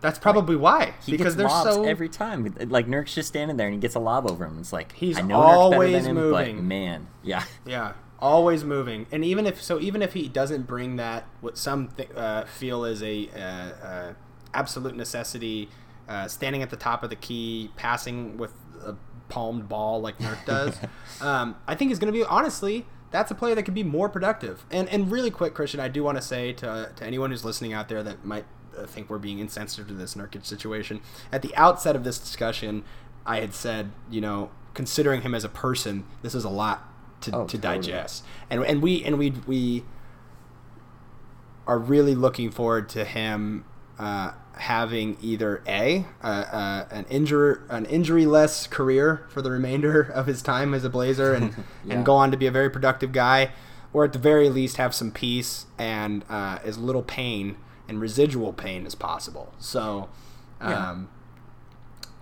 That's probably why he because gets lobs so every time. Like Nurk's just standing there and he gets a lob over him. It's like He's I know always than him, moving. but man, yeah, Yeah, always moving, and even if so, even if he doesn't bring that, what some th- uh, feel is a uh, uh, absolute necessity, uh, standing at the top of the key, passing with a palmed ball like Nurk does, *laughs* um, I think he's going to be honestly. That's a player that could be more productive. And and really quick, Christian, I do want to say to, to anyone who's listening out there that might uh, think we're being insensitive to this Nurkic situation. At the outset of this discussion, I had said, you know, considering him as a person, this is a lot to, Oh, to totally. digest. And and we and we we are really looking forward to him uh, having either a uh, uh, an injury an injury less career for the remainder *laughs* of his time as a Blazer and *laughs* Yeah. and go on to be a very productive guy, or at the very least have some peace and uh, as little pain and residual pain as possible. So. Um,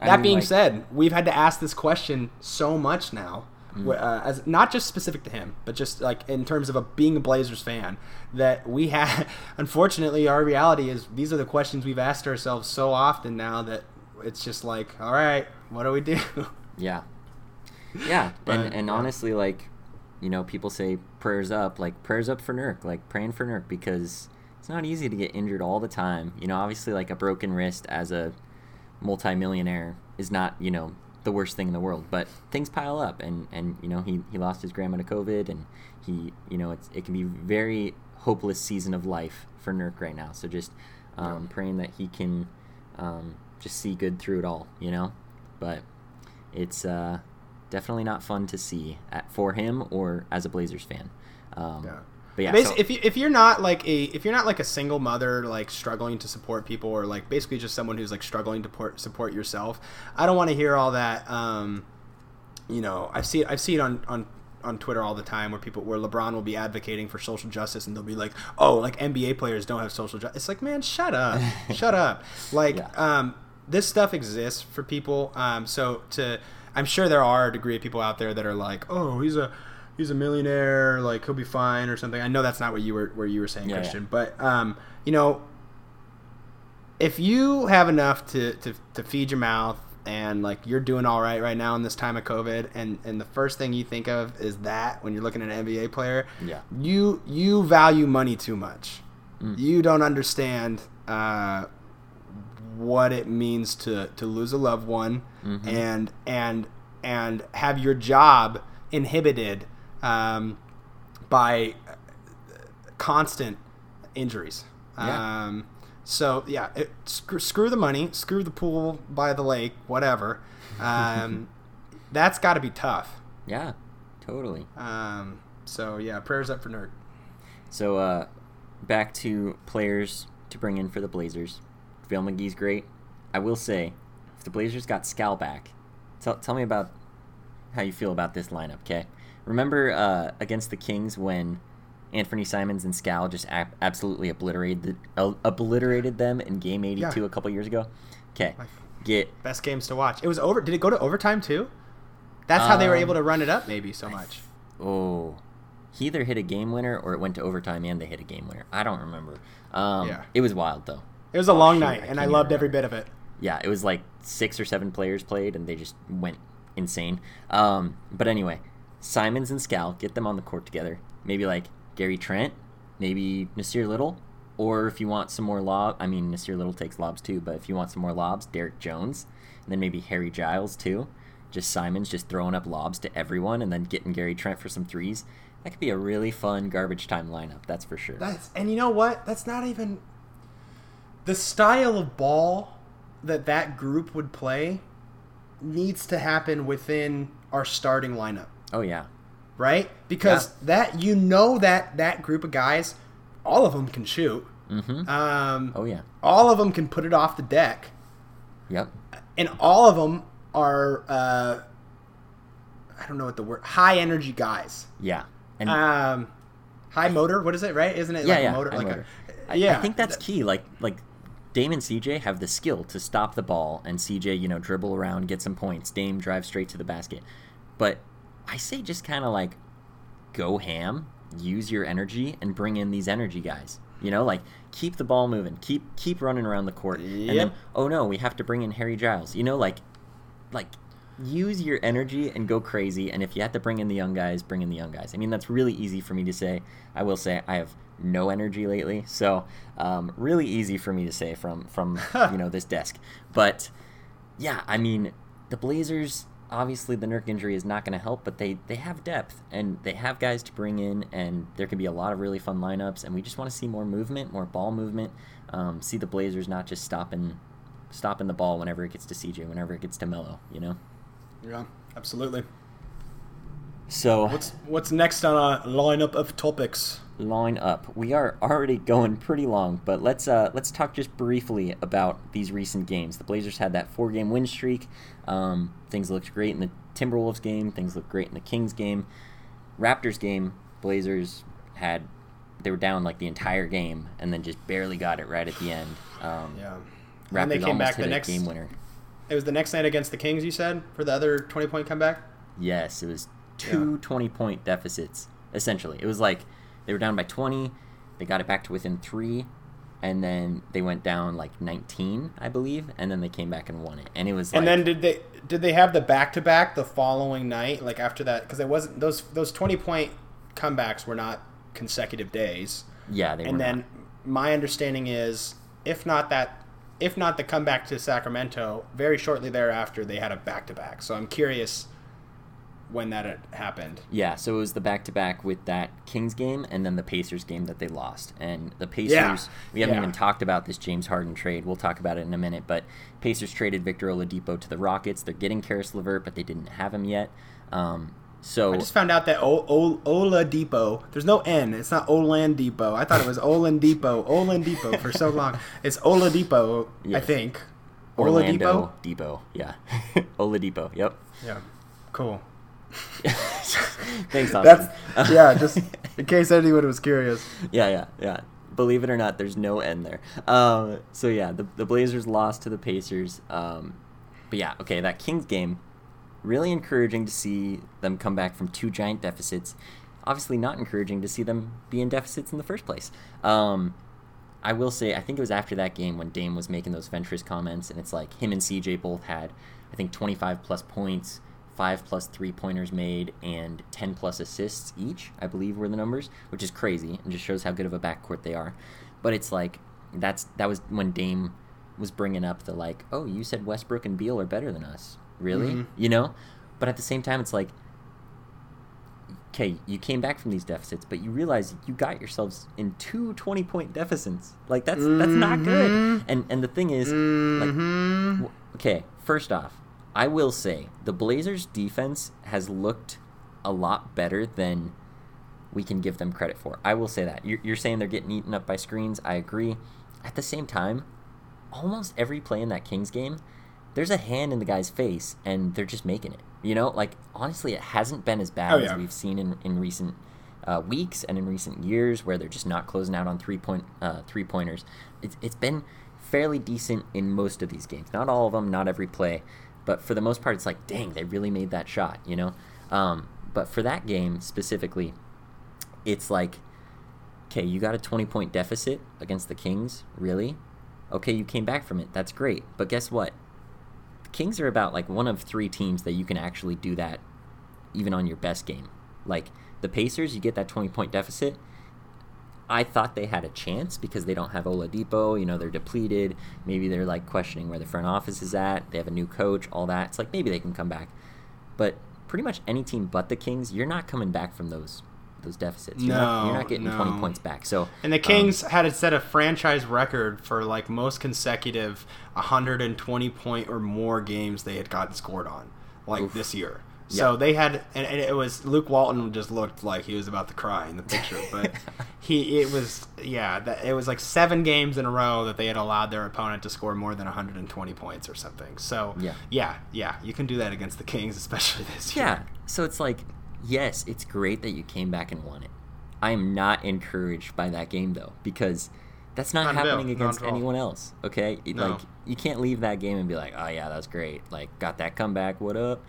that mean, being like- said, we've had to ask this question so much now, Mm. uh, as not just specific to him, but just like in terms of a, being a Blazers fan, that we *laughs* have. Unfortunately, our reality is these are the questions we've asked ourselves so often now that it's just like, all right, what do we do? *laughs* yeah. Yeah, *laughs* But, and and yeah. honestly, like, you know, people say prayers up, like prayers up for Nurk, like praying for Nurk because it's not easy to get injured all the time. You know, obviously, like a broken wrist as a multimillionaire is not, you know, the worst thing in the world, but things pile up, and and you know, he he lost his grandma to COVID, and he, you know, it's it can be very hopeless season of life for Nurk right now. So just um, praying that he can um, just see good through it all, you know, but it's uh, definitely not fun to see at, for him or as a Blazers fan. Um, Yeah. But yeah, so- if you if you're not like a if you're not like a single mother like struggling to support people or like basically just someone who's like struggling to port, support yourself, I don't want to hear all that. Um, you know, I see I see it on on on Twitter all the time where people where LeBron will be advocating for social justice and they'll be like, oh, like NBA players don't have social justice. It's like, man, shut up, *laughs* shut up. Like, Yeah. um, this stuff exists for people. Um, so to, I'm sure there are a degree of people out there that are like, oh, he's a he's a millionaire, like he'll be fine or something. I know that's not what you were where you were saying, Yeah, yeah. Christian, but um, you know, if you have enough to, to, to feed your mouth and like you're doing all right right now in this time of COVID and, and the first thing you think of is that when you're looking at an NBA player, Yeah. you you value money too much. Mm. You don't understand uh, what it means to, to lose a loved one Mhm. and and and have your job inhibited um, by constant injuries. Yeah. Um, so yeah, it, screw, screw the money, screw the pool by the lake, whatever. Um, *laughs* that's got to be tough. yeah, totally. Um, so yeah, prayers up for Nurk. So uh, back to players to bring in for the Blazers. Phil McGee's great. I will say, if the Blazers got Skal back, tell, tell me about how you feel about this lineup, okay? Remember uh, against the Kings when Anthony Simons and Skal just ab- absolutely obliterated the, uh, obliterated them in Game 82 Yeah. a couple years ago? Okay, get Best games to watch. It was over. Did it go to overtime too? That's how they were Um, able to run it up, maybe so much. Oh, he either hit a game winner or it went to overtime and they hit a game winner. I don't remember. Um, Yeah. It was wild though. It was a long shoot, night, I and I loved every bit of it. Yeah, it was like six or seven players played and they just went insane. Um, but anyway, Simons and Skal get them on the court together. Maybe like Gary Trent, maybe Nassir Little, or if you want some more lob, I mean Nassir Little takes lobs too, but if you want some more lobs, Derrick Jones, and then maybe Harry Giles too. Just Simons just throwing up lobs to everyone and then getting Gary Trent for some threes. That could be a really fun garbage time lineup, that's for sure. That's and you know what? That's not even the style of ball that that group would play needs to happen within our starting lineup, oh yeah. right? Because Yeah. that you know that that group of guys, all of them can shoot. Mm-hmm. Um, Oh yeah. all of them can put it off the deck, Yep. and all of them are uh, I don't know what the word high energy guys. Yeah. And Um, high motor. What is it? Right? Isn't it yeah, like yeah, a motor? like motor. A, I- yeah. I think that's key. Like like Dame and CJ have the skill to stop the ball and CJ, you know, dribble around, get some points. Dame drive straight to the basket. But I say just kind of like go ham, use your energy and bring in these energy guys. You know, like keep the ball moving, keep keep running around the court. And then oh no, we have to bring in Harry Giles. You know, like like use your energy and go crazy and if you have to bring in the young guys bring in the young guys i mean that's really easy for me to say i will say i have no energy lately so um, really easy for me to say from from *laughs* you know this desk but yeah i mean the blazers obviously the Nurk injury is not going to help but they they have depth and they have guys to bring in and there can be a lot of really fun lineups and we just want to see more movement more ball movement um, see the blazers not just stopping stopping the ball whenever it gets to cj whenever it gets to melo you know yeah, absolutely. So What's what's next on our lineup of topics? line up. We are already going pretty long, but let's uh, let's talk just briefly about these recent games. The Blazers had that four-game win streak. Um, things looked great in the Timberwolves game. Things looked great in the Kings game. Raptors game, Blazers had they were down like the entire game and then just barely got it right at the end. Um, Yeah. Raptors And they came almost back the next game winner. It was the next night against the Kings. You said for the other twenty point comeback. Yes, it was two 20 point deficits, essentially. It was like they were down by 20, they got it back to within three, and then they went down like 19, I believe, and then they came back and won it. And it was like, And then did they did they have the back to back the following night? Like after that, because it wasn't those those twenty point comebacks were not consecutive days. yeah, they were And then not. my understanding is, if not that, if not the comeback to Sacramento, very shortly thereafter they had a back to back. So I'm curious when that had happened. Yeah, so it was the back to back with that Kings game and then the Pacers game that they lost. And the Pacers, Yeah, we haven't yeah. even talked about this James Harden trade. We'll talk about it in a minute. But Pacers traded Victor Oladipo to the Rockets. They're getting Caris LeVert, but they didn't have him yet. Um, so I just found out that o- o- Ola Depot. There's no N. It's not Olan Depot. I thought it was Olan Depot. Olan Depot for so long. It's Ola Depot. I think. Orlando Depot, yeah, *laughs* Oladipo. Yep. Yeah. Cool. *laughs* Thanks, Austin. That's *laughs* yeah. Just in case anyone was curious. yeah, yeah, yeah. Believe it or not, there's no end there. Um, so yeah, the, the Blazers lost to the Pacers. Um, but yeah, okay, that Kings game, really encouraging to see them come back from two giant deficits. Obviously, not encouraging to see them be in deficits in the first place. Um, I will say, I think it was after that game when Dame was making those Fentress comments, and it's like him and CJ both had, I think, 25 plus points, five plus three pointers made, and 10 plus assists each, I believe were the numbers, which is crazy and just shows how good of a backcourt they are. But it's like, that's that was when Dame was bringing up the like, oh, you said Westbrook and Beal are better than us. Really? Mhm. You know? But at the same time, it's like, okay, you came back from these deficits, but you realize you got yourselves in two 20 point deficits. Like that's that's not good. Mhm. And and the thing is, Mhm. like, okay, first off, I will say the Blazers defense has looked a lot better than we can give them credit for. I will say that. You're, you're saying they're getting eaten up by screens. I agree. At the same time, almost every play in that Kings game, there's a hand in the guy's face, and they're just making it. You know, like honestly, it hasn't been as bad Oh, as we've seen in in recent uh, weeks and in recent years, where they're just not closing out on three point uh, three pointers. It's it's been fairly decent in most of these games. Not all of them, not every play, but for the most part, it's like, dang, they really made that shot. You know, um, but for that game specifically, it's like, okay, you got a 20 point deficit against the Kings, really? Okay, you came back from it. That's great. But guess what? The Kings are about like one of three teams that you can actually do that even on your best game. Like the Pacers, you get that 20 point deficit. I thought they had a chance because they don't have Oladipo. You know, they're depleted. Maybe they're like questioning where the front office is at. They have a new coach, all that. It's like maybe they can come back. But pretty much any team but the Kings, you're not coming back from those those deficits. You're, not, you're not getting no. 20 points back. So And the um, Kings had to set a franchise record for like most consecutive 120 point or more games they had gotten scored on, like Oof. this year. So Yeah. they had, and, and it was Luke Walton just looked like he was about to cry in the picture, but *laughs* he it was yeah that it was like seven games in a row that they had allowed their opponent to score more than 120 points or something. So Yeah. yeah, yeah, you can do that against the Kings, *laughs* especially this year. Yeah. So it's like, yes, it's great that you came back and won it. I am not encouraged by that game though, because that's not, Not happening Not against all. anyone else. Okay, No. like you can't leave that game and be like, oh yeah, that's great. Like got that comeback. What up?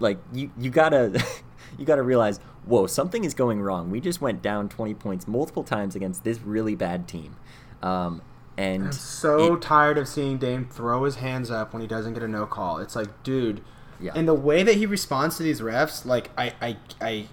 Like you you gotta *laughs* you gotta realize, whoa, something is going wrong. We just went down twenty points multiple times against this really bad team. Um, and I'm so it- tired of seeing Dame throw his hands up when he doesn't get a no call. It's like, dude, Yeah. and the way that he responds to these refs, like I, I, I,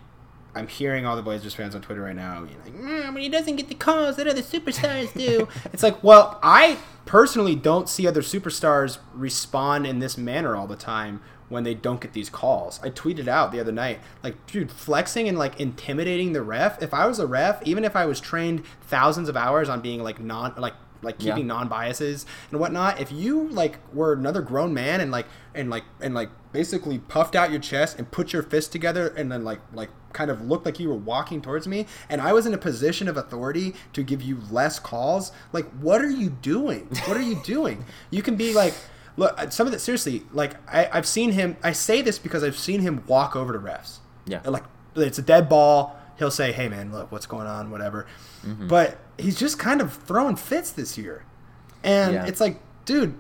I'm hearing all the Blazers fans on Twitter right now, being like, mm, when he doesn't get the calls that other superstars do. *laughs* it's like, well, I personally don't see other superstars respond in this manner all the time when they don't get these calls. I tweeted out the other night, like, dude, flexing and like intimidating the ref. If I was a ref, even if I was trained thousands of hours on being like non, like like Yeah. keeping non-biases and whatnot if you like were another grown man and like and like and like basically puffed out your chest and put your fist together and then like like kind of looked like you were walking towards me and i was in a position of authority to give you less calls like what are you doing what are you doing you can be like look some of the seriously like I, i've seen him i say this because i've seen him walk over to refs Yeah. like it's a dead ball he'll say hey man look what's going on whatever Mm-hmm. but he's just kind of throwing fits this year and Yeah. it's like dude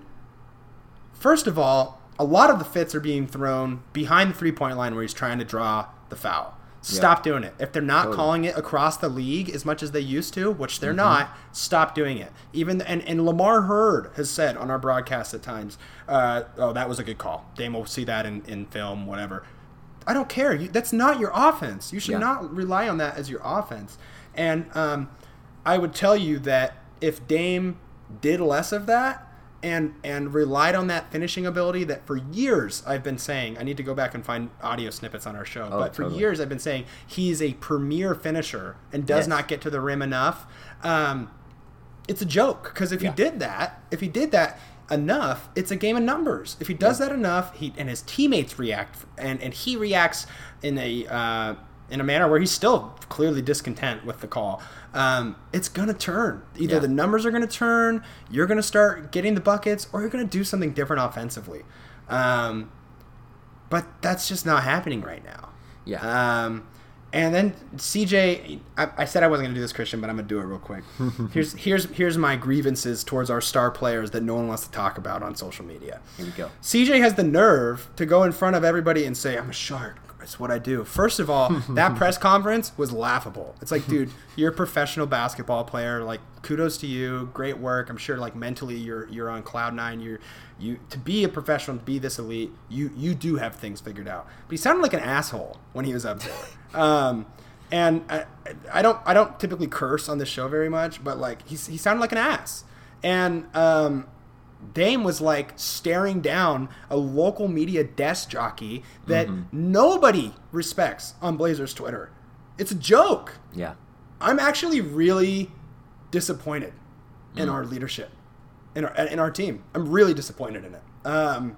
first of all a lot of the fits are being thrown behind the three point line where he's trying to draw the foul Stop doing it. If they're not Totally. calling it across the league as much as they used to, which Mm-hmm. they're not, stop doing it. Even and, and Lamar Hurd has said on our broadcast at times, uh, "Oh, that was a good call. Dame will see that in, in film, whatever." I don't care. You, that's not your offense. You should Yeah. not rely on that as your offense. And um, I would tell you that if Dame did less of that and and relied on that finishing ability that for years I've been saying, I need to go back and find audio snippets on our show, Oh, but for totally. years I've been saying he's a premier finisher and does Yes. not get to the rim enough. Um, it's a joke because if Yeah. he did that, if he did that enough, it's a game of numbers. If he does that enough, he and his teammates react, and and he reacts in a uh, in a manner where he's still clearly discontent with the call. Um, it's gonna turn. Either Yeah. the numbers are gonna turn, you're gonna start getting the buckets, or you're gonna do something different offensively. Um, but that's just not happening right now. Yeah. Um, and then CJ, I, I said I wasn't gonna do this, Christian, but I'm gonna do it real quick. *laughs* here's here's here's my grievances towards our star players that no one wants to talk about on social media. Here we go. CJ has the nerve to go in front of everybody and say, "I'm a shark." It's what I do. First of all, *laughs* that press conference was laughable. It's like, dude, you're a professional basketball player. Like, kudos to you. Great work. I'm sure, like mentally, you're you're on cloud nine. You're you to be a professional, to be this elite. You you do have things figured out. But he sounded like an asshole when he was up there. *laughs* Um, and I, I don't I don't typically curse on the show very much, but like he he sounded like an ass. And um, Dame was like staring down a local media desk jockey that nobody respects on Blazers Twitter. It's a joke. Yeah. I'm actually really disappointed in our leadership, in our in our team. I'm really disappointed in it. Um,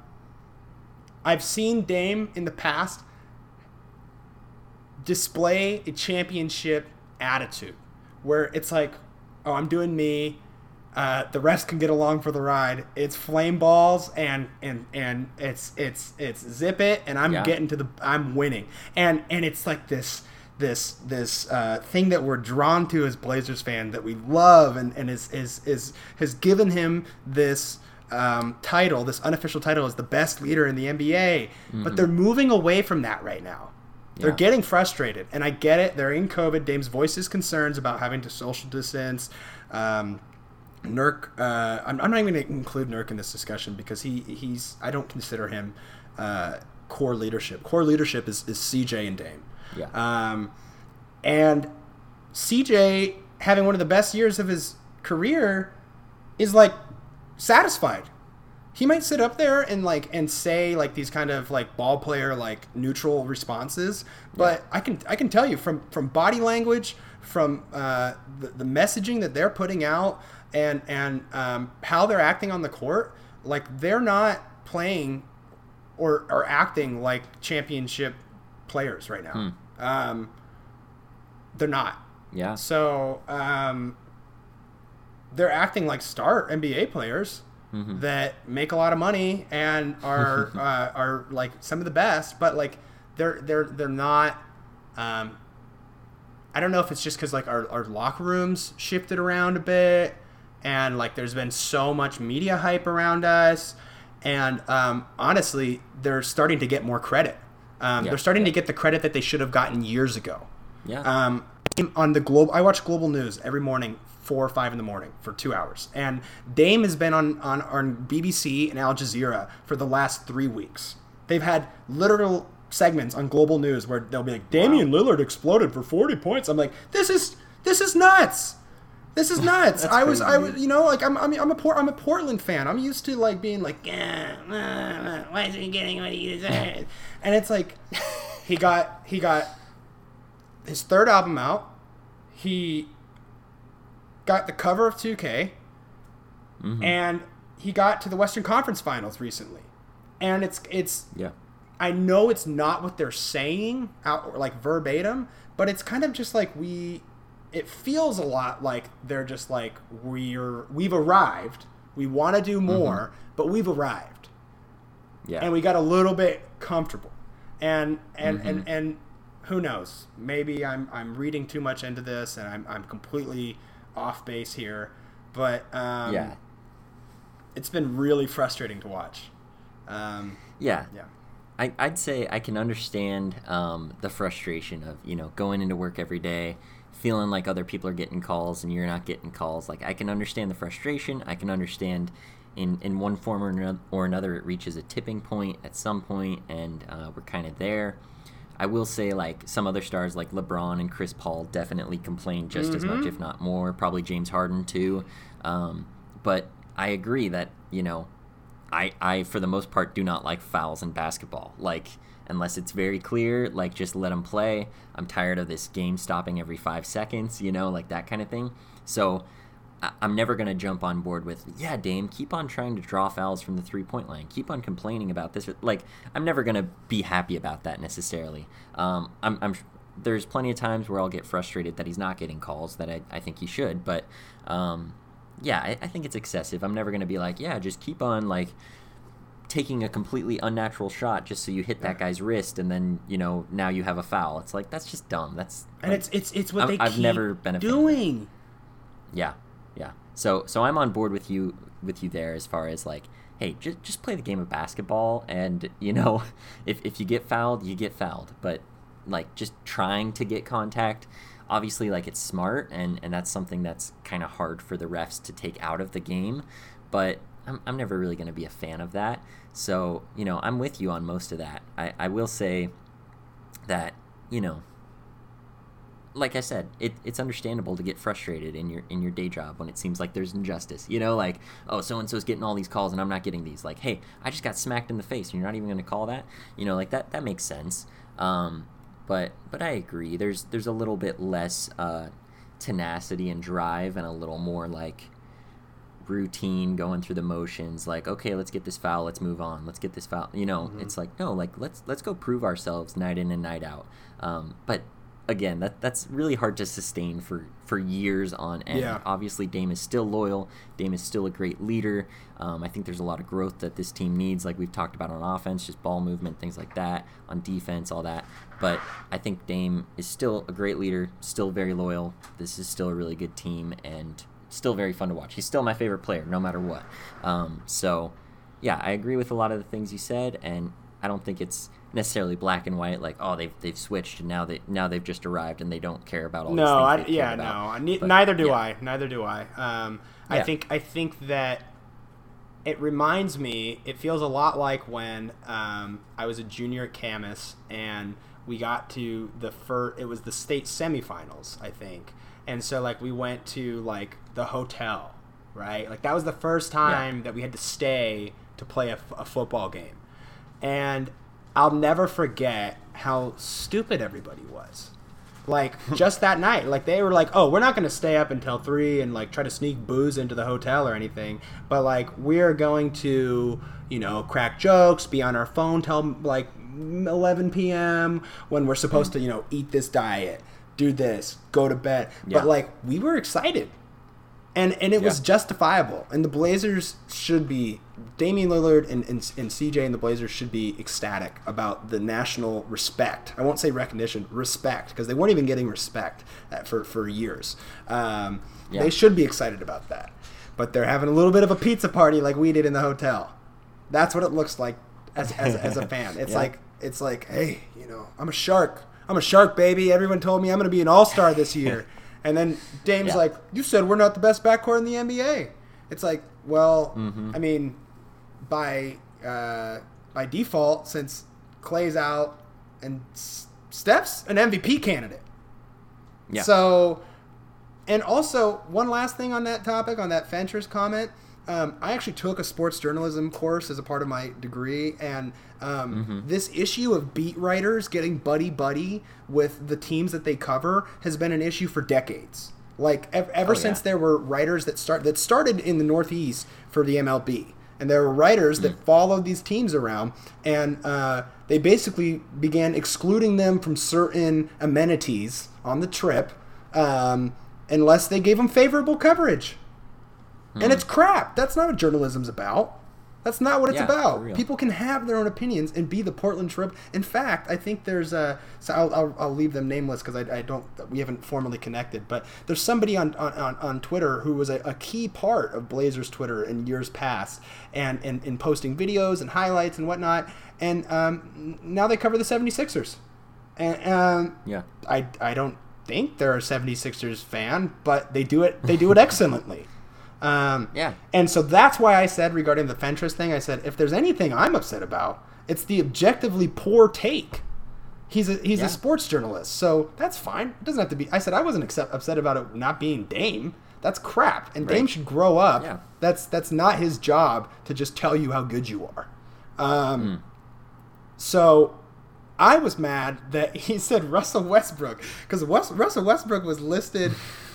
I've seen Dame in the past display a championship attitude, where it's like, "Oh, I'm doing me." Uh, the rest can get along for the ride. It's flame balls and and and it's it's it's zip it, and I'm Yeah. getting to the I'm winning, and and it's like this this this uh, thing that we're drawn to as Blazers fan that we love and and is is is has given him this um, title, this unofficial title as the best leader in the NBA. But they're moving away from that right now. They're getting frustrated, and I get it. They're in COVID. Dame's voices concerns about having to social distance. Um, Nurk, uh, I'm, I'm not even going to include Nurk in this discussion because he he's I don't consider him uh, core leadership. Core leadership is, is CJ and Dame. Yeah. Um, and CJ having one of the best years of his career is like satisfied. He might sit up there and like and say like these kind of like ball player like neutral responses, but I can I can tell you from from body language, from uh, the, the messaging that they're putting out, and and um, how they're acting on the court, like they're not playing or or acting like championship players right now. Um, they're not. Yeah. So um, they're acting like star NBA players that make a lot of money and are *laughs* uh, are like some of the best, but like they're they're they're not. Um, I don't know if it's just because like our, our locker rooms shifted around a bit, and like there's been so much media hype around us, and um, honestly, they're starting to get more credit. Um, Yeah. They're starting to get the credit that they should have gotten years ago. Yeah. Um, on the globe I watch global news every morning, four or five in the morning for two hours. And Dame has been on on, on BBC and Al Jazeera for the last three weeks. They've had literal segments on global news where they'll be like, "Damian Lillard exploded for forty points." I'm like, "This is this is nuts." This is *laughs* nuts. I was, I was, you know, like I'm, I'm, I'm a Port, I'm a Portland fan. I'm used to like being like, yeah, uh, why isn't he getting what he deserves? *laughs* And it's like, he got, he got his third album out. He got the cover of 2K, and he got to the Western Conference Finals recently. And it's, it's, yeah. I know it's not what they're saying out like verbatim, but it's kind of just like we it feels a lot like they're just like we're we've arrived. We want to do more, but we've arrived. Yeah. And we got a little bit comfortable. And and and and who knows? Maybe I'm I'm reading too much into this and I'm I'm completely off base here, but um yeah. it's been really frustrating to watch. Um Yeah. yeah. I, I'd say I can understand um, the frustration of you know going into work every day, feeling like other people are getting calls and you're not getting calls. Like I can understand the frustration. I can understand in in one form or another, or another it reaches a tipping point at some point, and uh, we're kind of there. I will say like some other stars like LeBron and Chris Paul definitely complain just mm-hmm. as much, mm-hmm. if not more. Probably James Harden too. Um, but I agree that you know, I I for the most part do not like fouls in basketball. Like unless it's very clear, like just let them play. I'm tired of this game stopping every five seconds. You know, like that kind of thing. So I'm never going to jump on board with, yeah, Dame, keep on trying to draw fouls from the three point line. Keep on complaining about this. Like, I'm never going to be happy about that necessarily. Um, I'm, I'm, there's plenty of times where I'll get frustrated that he's not getting calls that I, I think he should. But um, yeah, I, I think it's excessive. I'm never going to be like, yeah, just keep on, like, taking a completely unnatural shot just so you hit that guy's wrist and then you know now you have a foul it's like that's just dumb that's and like, it's it's it's what they I've never been a doing yeah yeah. So so I'm on board with you with you there as far as like, hey, just just play the game of basketball, and you know, *laughs* if if you get fouled, you get fouled. But like just trying to get contact, obviously like it's smart, and and that's something that's kind of hard for the refs to take out of the game. But I'm I'm never really going to be a fan of that. So you know, I'm with you on most of that. I I will say that you know like I said, it, it's understandable to get frustrated in your in your day job when it seems like there's injustice. You know, like oh, so and so's getting all these calls and I'm not getting these. Like, hey, I just got smacked in the face and you're not even going to call that. You know, like that that makes sense. Um, but but I agree. There's there's a little bit less uh, tenacity and drive and a little more like routine going through the motions like okay let's get this foul let's move on let's get this foul you know mm-hmm. it's like no like let's let's go prove ourselves night in and night out um, but again, that that's really hard to sustain for for years on end. Yeah. Obviously, Dame is still loyal. Dame is still a great leader. Um, I think there's a lot of growth that this team needs, like we've talked about on offense, just ball movement, things like that. On defense, all that. But I think Dame is still a great leader, still very loyal. This is still a really good team, and still very fun to watch. He's still my favorite player, no matter what. Um, so, yeah, I agree with a lot of the things you said, and I don't think it's necessarily black and white like oh they've they've switched and now they now they've just arrived and they don't care about all no I, yeah no but, neither do yeah. I neither do I um, I think I think that it reminds me it feels a lot like when um, I was a junior at Camas and we got to the first it was the state semifinals I think and so like we went to like the hotel right like that was the first time yeah. that we had to stay to play a, a football game and I'll never forget how stupid everybody was. Like *laughs* just that night, like they were like, "Oh, we're not going to stay up until three and like try to sneak booze into the hotel or anything, but like we're going to, you know, crack jokes, be on our phone till like 11 p.m. when we're supposed hmm. to, you know, eat this diet, do this, go to bed." Yeah. But like we were excited and and it yeah. was justifiable. And the Blazers should be Damian Lillard and, and, and CJ and the Blazers should be ecstatic about the national respect. I won't say recognition, respect, because they weren't even getting respect for for years. Um, yeah. They should be excited about that, but they're having a little bit of a pizza party like we did in the hotel. That's what it looks like as as, as a fan. *laughs* It's like it's like, hey, you know, I'm a shark. I'm a shark, baby. Everyone told me I'm going to be an all star this year. *laughs* And then Dame's yeah. like, "You said we're not the best backcourt in the NBA." It's like, well, mm-hmm. I mean, by uh, by default, since Klay's out and Steph's an MVP candidate. Yeah. So, and also one last thing on that topic, on that Fentress comment. Um, I actually took a sports journalism course as a part of my degree, and um, mm-hmm. this issue of beat writers getting buddy buddy with the teams that they cover has been an issue for decades. Like ev- ever oh, since yeah. there were writers that start that started in the Northeast for the MLB, and there were writers mm-hmm. that mm. followed these teams around, and uh, they basically began excluding them from certain amenities on the trip um, unless they gave them favorable coverage. And it's crap. That's not what journalism's about. That's not what it's Yeah, about. People can have their own opinions and be the Portland Trip. In fact, I think there's a. So I'll, I'll, I'll leave them nameless because I, I don't. We haven't formally connected, but there's somebody on on, on, on Twitter who was a, a key part of Blazers Twitter in years past, and and in posting videos and highlights and whatnot. And um, now they cover the 76ers. And um, Yeah. I, I don't think they're a 76ers fan, but they do it they do it *laughs* excellently. Um, Yeah. And so that's why I said regarding the Fentress thing, I said if there's anything I'm upset about, it's the objectively poor take. He's a he's Yeah. a sports journalist, so that's fine. It doesn't have to be. I said I wasn't accept, upset about it not being Dame. That's crap, and Dame should grow up. Yeah. That's that's not his job to just tell you how good you are. Um, So I was mad that he *laughs* said Russell Westbrook because Russell Westbrook was listed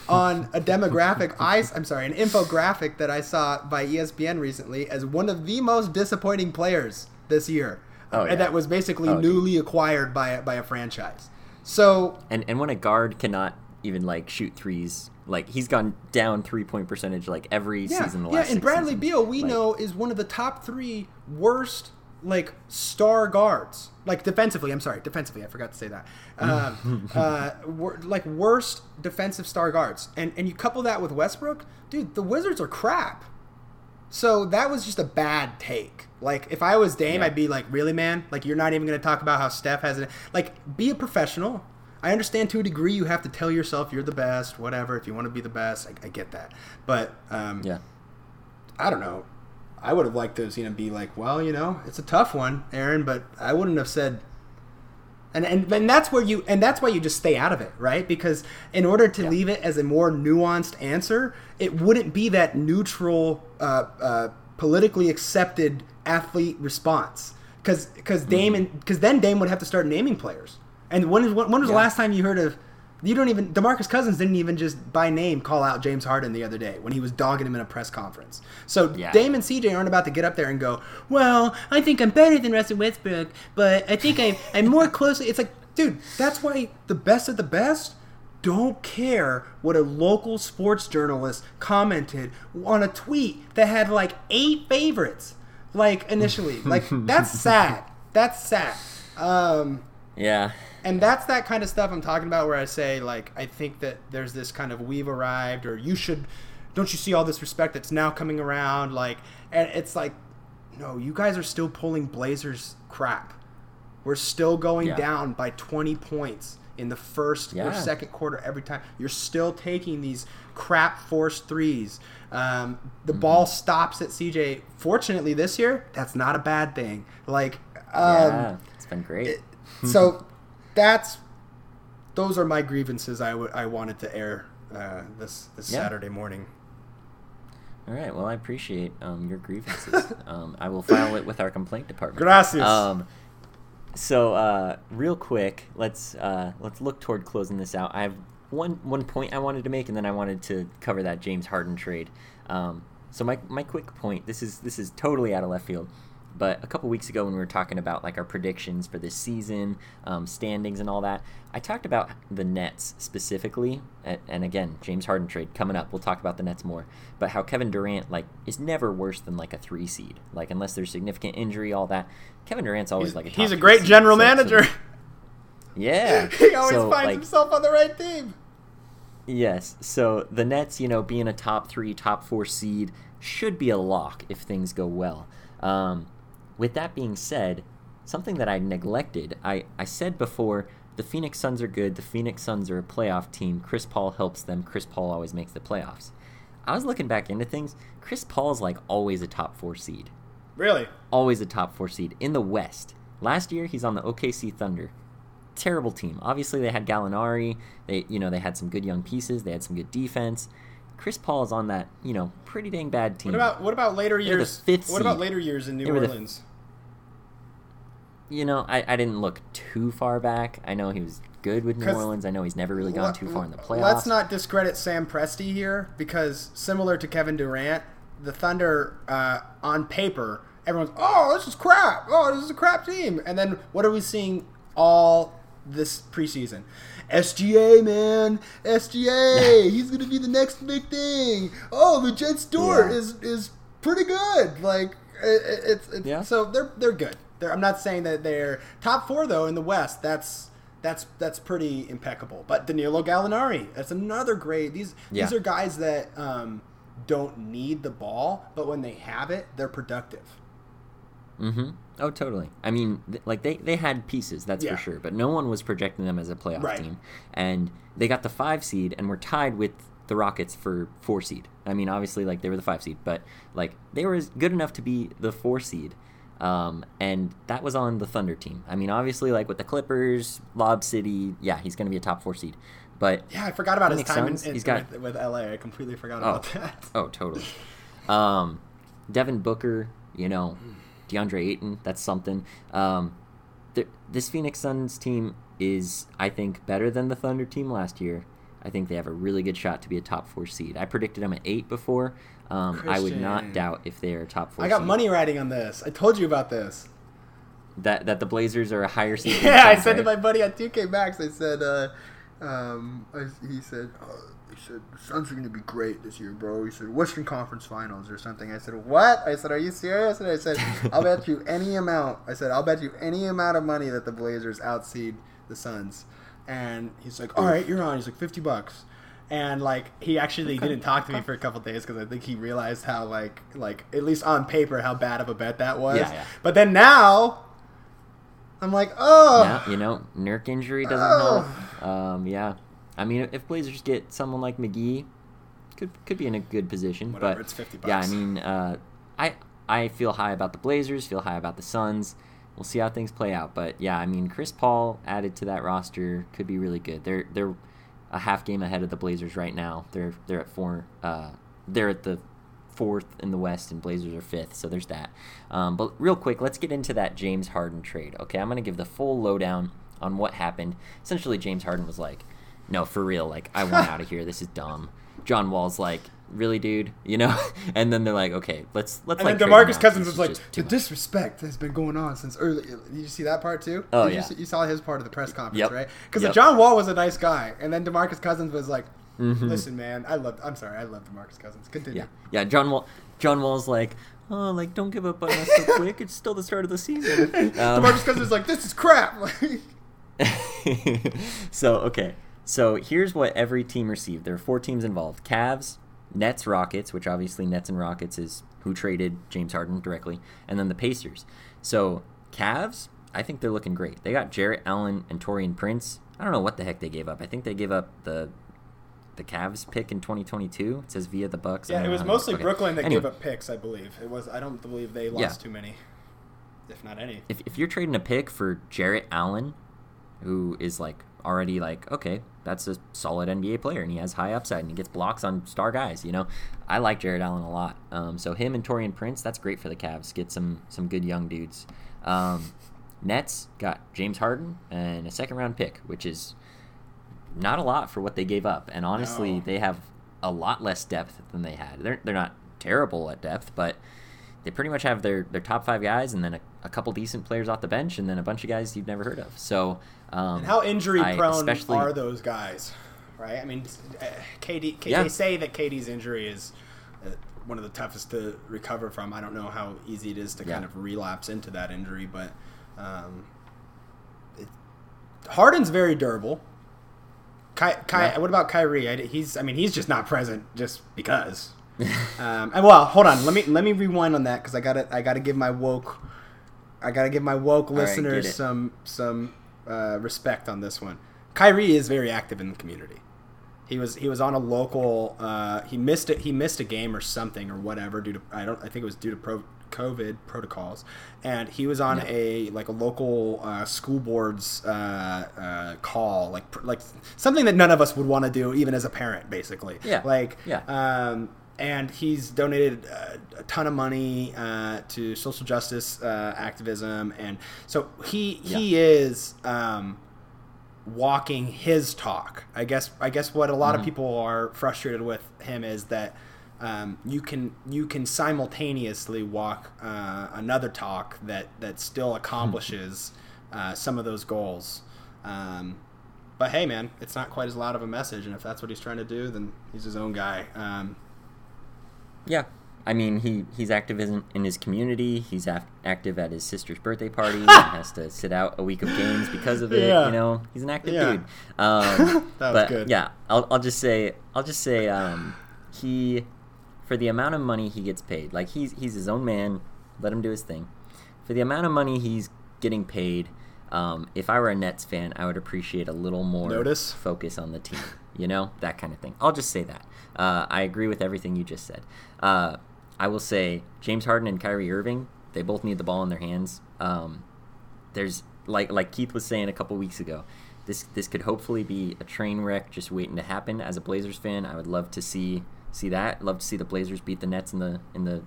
on a demographic I I'm sorry an infographic that I saw by ESPN recently as one of the most disappointing players this year, Oh, yeah. and that was basically Oh, dude. newly acquired by a, by a franchise. So And and when a guard cannot even like shoot threes, like he's gone down three point percentage like every yeah, season. The yeah, and Bradley seasons. Beal we Like, know is one of the top three worst like star guards like defensively i'm sorry defensively i forgot to say that *laughs* um, uh, like worst defensive star guards and and you couple that with westbrook dude the wizards are crap so that was just a bad take like if i was dame Yeah. i'd be like really man like you're not even going to talk about how steph has it like be a professional I understand to a degree you have to tell yourself you're the best, whatever. If you want to be the best, I, I get that. But um, Yeah. I don't know. I would have liked to have seen him be like, well, you know, it's a tough one, Aaron, but I wouldn't have said. And, and, and that's where you and that's why you just stay out of it, right? Because in order to leave it as a more nuanced answer, it wouldn't be that neutral, uh, uh, politically accepted athlete response. Because because Dame and because then Dame would have to start naming players. And when is when, when was the last time you heard of? You don't even Demarcus Cousins didn't even just by name call out James Harden the other day when he was dogging him in a press conference. So Yeah. Dame and CJ aren't about to get up there and go, "Well, I think I'm better than Russell Westbrook, but I think I'm I'm more *laughs* closely." It's like, dude, that's why the best of the best don't care what a local sports journalist commented on a tweet that had like eight favorites, like initially. like that's *laughs* sad. That's sad. Um, Yeah. And that's that kind of stuff I'm talking about where I say like I think that there's this kind of we've arrived or you should don't you see all this respect that's now coming around? Like and it's like no you guys are still pulling Blazers crap. We're still going Yeah. down by 20 points in the first or second quarter every time. You're still taking these crap forced threes. Um, the ball stops at CJ fortunately this year that's not a bad thing. Like um, yeah. It's been great. so *laughs* that's those are my grievances I I wanted to air uh, this this Yeah. Saturday morning. All right. Well, I appreciate um, your grievances. *laughs* um, I will file it with our complaint department. Gracias. Um, so, uh, real quick, let's uh, let's look toward closing this out. I have one one point I wanted to make, and then I wanted to cover that James Harden trade. Um, so my my quick point. This is this is totally out of left field. But a couple weeks ago, when we were talking about like our predictions for this season, um, standings, and all that, I talked about the Nets specifically. And, and again, James Harden trade coming up. We'll talk about the Nets more. But how Kevin Durant like is never worse than like a three seed. Like unless there's significant injury, all that. Kevin Durant's always He's, like a he's a great seed. general So- so- manager. *laughs* yeah. *laughs* he always So, finds like, himself on the right team. Yes. So the Nets, you know, being a top three, top four seed should be a lock if things go well. Um, with that being said, something that I neglected, I, I said before, the Phoenix Suns are good. The Phoenix Suns are a playoff team. Chris Paul helps them. Chris Paul always makes the playoffs. I was looking back into things. Chris Paul's like always a top four seed. Really? Always a top four seed in the West. Last year, he's on the OKC Thunder terrible team. Obviously, they had Gallinari. They, you know, they had some good young pieces. They had some good defense. Chris Paul is on that, you know, pretty dang bad team. What about what about later They're the years? fifth what about later years in New They were the- Orleans? You know, I, I didn't look too far back. I know he was good with New Orleans. I know he's never really gone too far in the playoffs. Let's not discredit Sam Presti here because similar to Kevin Durant, the Thunder uh, on paper, everyone's oh this is crap. Oh this is a crap team. And then what are we seeing all this preseason? SGA man, SGA. *laughs* He's gonna be the next big thing. Oh, the Jets door Yeah. is is pretty good. Like it- it's, it's Yeah. so they're they're good. They're, I'm not saying that they're top four though in the West. That's that's that's pretty impeccable. But Danilo Gallinari, that's another great. These Yeah. these are guys that um, don't need the ball, but when they have it, they're productive. Mm-hmm. Oh, totally. I mean, th- like they, they had pieces, that's Yeah. for sure. But no one was projecting them as a playoff Right. team, and they got the five seed and were tied with the Rockets for four seed. I mean, obviously, like they were the five seed, but like they were as good enough to be the four seed. Um, and that was on the Thunder team. I mean, obviously, like with the Clippers, Lob City, yeah, he's going to be a top four seed. But Yeah, I forgot about his time in, in, he's got- with, with LA. I completely forgot Oh, about that. *laughs* oh, totally. *laughs* Um, Devin Booker, you know, DeAndre Ayton, that's something. Um, th- this Phoenix Suns team is, I think, better than the Thunder team last year. I think they have a really good shot to be a top four seed. I predicted them at eight before. Um, I would not doubt if they are top four. I got seed. money riding on this. I told you about this. that that the Blazers are a higher seed. *laughs* Yeah, I said to my buddy at 2K Max, I said, uh, um, I, he said, oh, he said, the Suns are going to be great this year, bro. He said, Western Conference Finals or something. I said, what? I said, are you serious? And I said, *laughs* I'll bet you any amount. I said, I'll bet you any amount of money that the Blazers outseed the Suns. And he's like, all right, you're on. He's like, 50 bucks. And like he actually didn't talk to me for a couple days because I think he realized how like like at least on paper how bad of a bet that was. Yeah, yeah. But then now I'm like, oh, Now, you know, Nurk injury doesn't Oh. help. Um, yeah, I mean, if Blazers get someone like McGee, could could be in a good position. Whatever, but it's 50 bucks. Yeah, I mean, uh, I I feel high about the Blazers. Feel high about the Suns. We'll see how things play out. But yeah, I mean, Chris Paul added to that roster could be really good. They're they're a half game ahead of the Blazers right now. They're they're at four. Uh, they're at the fourth in the West, and Blazers are fifth. So there's that. Um, but real quick, let's get into that James Harden trade. Okay, I'm gonna give the full lowdown on what happened. Essentially, James Harden was like, "No, for real. Like, I want *laughs* out of here. This is dumb." John Wall's like, "Really, dude? You know?" *laughs* And then they're like, "Okay, let's let's." And like, then Demarcus. Cousins is like, the much." disrespect has been going on since early. Did you see that part too? Oh, Did you yeah. see- You, saw his part of the press conference, Yep. right? Because Yep. John Wall was a nice guy, and then Demarcus Cousins was like, Mhm. "Listen, man, I love. I'm sorry, I love Demarcus Cousins. Continue." Yeah, yeah. John Wall. John Wall's like, "Oh, like don't give up on us so quick. It's still the start of the season." *laughs* Um, Demarcus Cousins is like, "This is crap." *laughs* so okay, so here's what every team received. There are four teams involved: Cavs, Nets, Rockets, which obviously Nets and Rockets is who traded James Harden directly, and then the Pacers. So Cavs, I think they're looking great. They got Jarrett Allen and Taurean Prince. I don't know what the heck they gave up. I think they gave up the the Cavs pick in 2022. It says via the Bucks. Yeah, it was mostly okay. Brooklyn that Anyway. gave up picks. I believe it was. I don't believe they lost Yeah. too many, if not any. if, if you're trading a pick for Jarrett Allen, who is like already like okay, that's a solid NBA player and he has high upside and he gets blocks on star guys. You know, I like Jarrett Allen a lot. Um, so him and Taurean Prince, that's great for the Cavs. Get some some good young dudes. Um, Nets got James Harden and a second round pick, which is not a lot for what they gave up. And honestly, No. they have a lot less depth than they had. They're they're not terrible at depth, but they pretty much have their, their top five guys and then a, a couple decent players off the bench and then a bunch of guys you've never heard of. So, um, how injury prone especially- are those guys? Right. I mean, uh, KD. K- Yeah. They say that KD's injury is uh, one of the toughest to recover from. I don't know how easy it is to kind of relapse into that injury, but um, it, Harden's very durable. Ky, Ky, Yeah. What about Kyrie? I, he's. I mean, he's just not present just because. Um, and well, hold on. Let me let me rewind on that because I got to I got to give my woke. I got to give my woke right, get listeners it. some some uh, respect on this one. Kyrie is very active in the community. He was he was on a local. Uh, he missed it. He missed a game or something or whatever due to I don't. I think it was due to pro, COVID protocols, and he was on a like a local uh, school board's uh, uh, call, like pr- like something that none of us would want to do, even as a parent, basically. Yeah. Like Yeah. um, and he's donated uh, a ton of money uh, to social justice uh, activism, and so he he is um, walking his talk. I guess I guess what a lot of people are frustrated with him is that um, you can you can simultaneously walk uh, another talk that that still accomplishes uh, some of those goals. Um, but hey, man, it's not quite as loud of a message, and if that's what he's trying to do, then he's his own guy. Um, yeah, I mean, he he's active in, in his community. He's af- active at his sister's birthday party. *laughs* he has to sit out a week of games because of it. Yeah. You know, he's an active Yeah. dude. Um, *laughs* That was but good. yeah, I'll, I'll just say I'll just say um, he for the amount of money he gets paid. Like he's he's his own man. Let him do his thing. For the amount of money he's getting paid, um, if I were a Nets fan, I would appreciate a little more Notice? focus on the team. You know that kind of thing. I'll just say that. Uh, I agree with everything you just said. Uh, I will say James Harden and Kyrie Irving. They both need the ball in their hands. Um, there's like like Keith was saying a couple weeks ago. This this could hopefully be a train wreck just waiting to happen. As a Blazers fan, I would love to see see that. Love to see the Blazers beat the Nets in the in the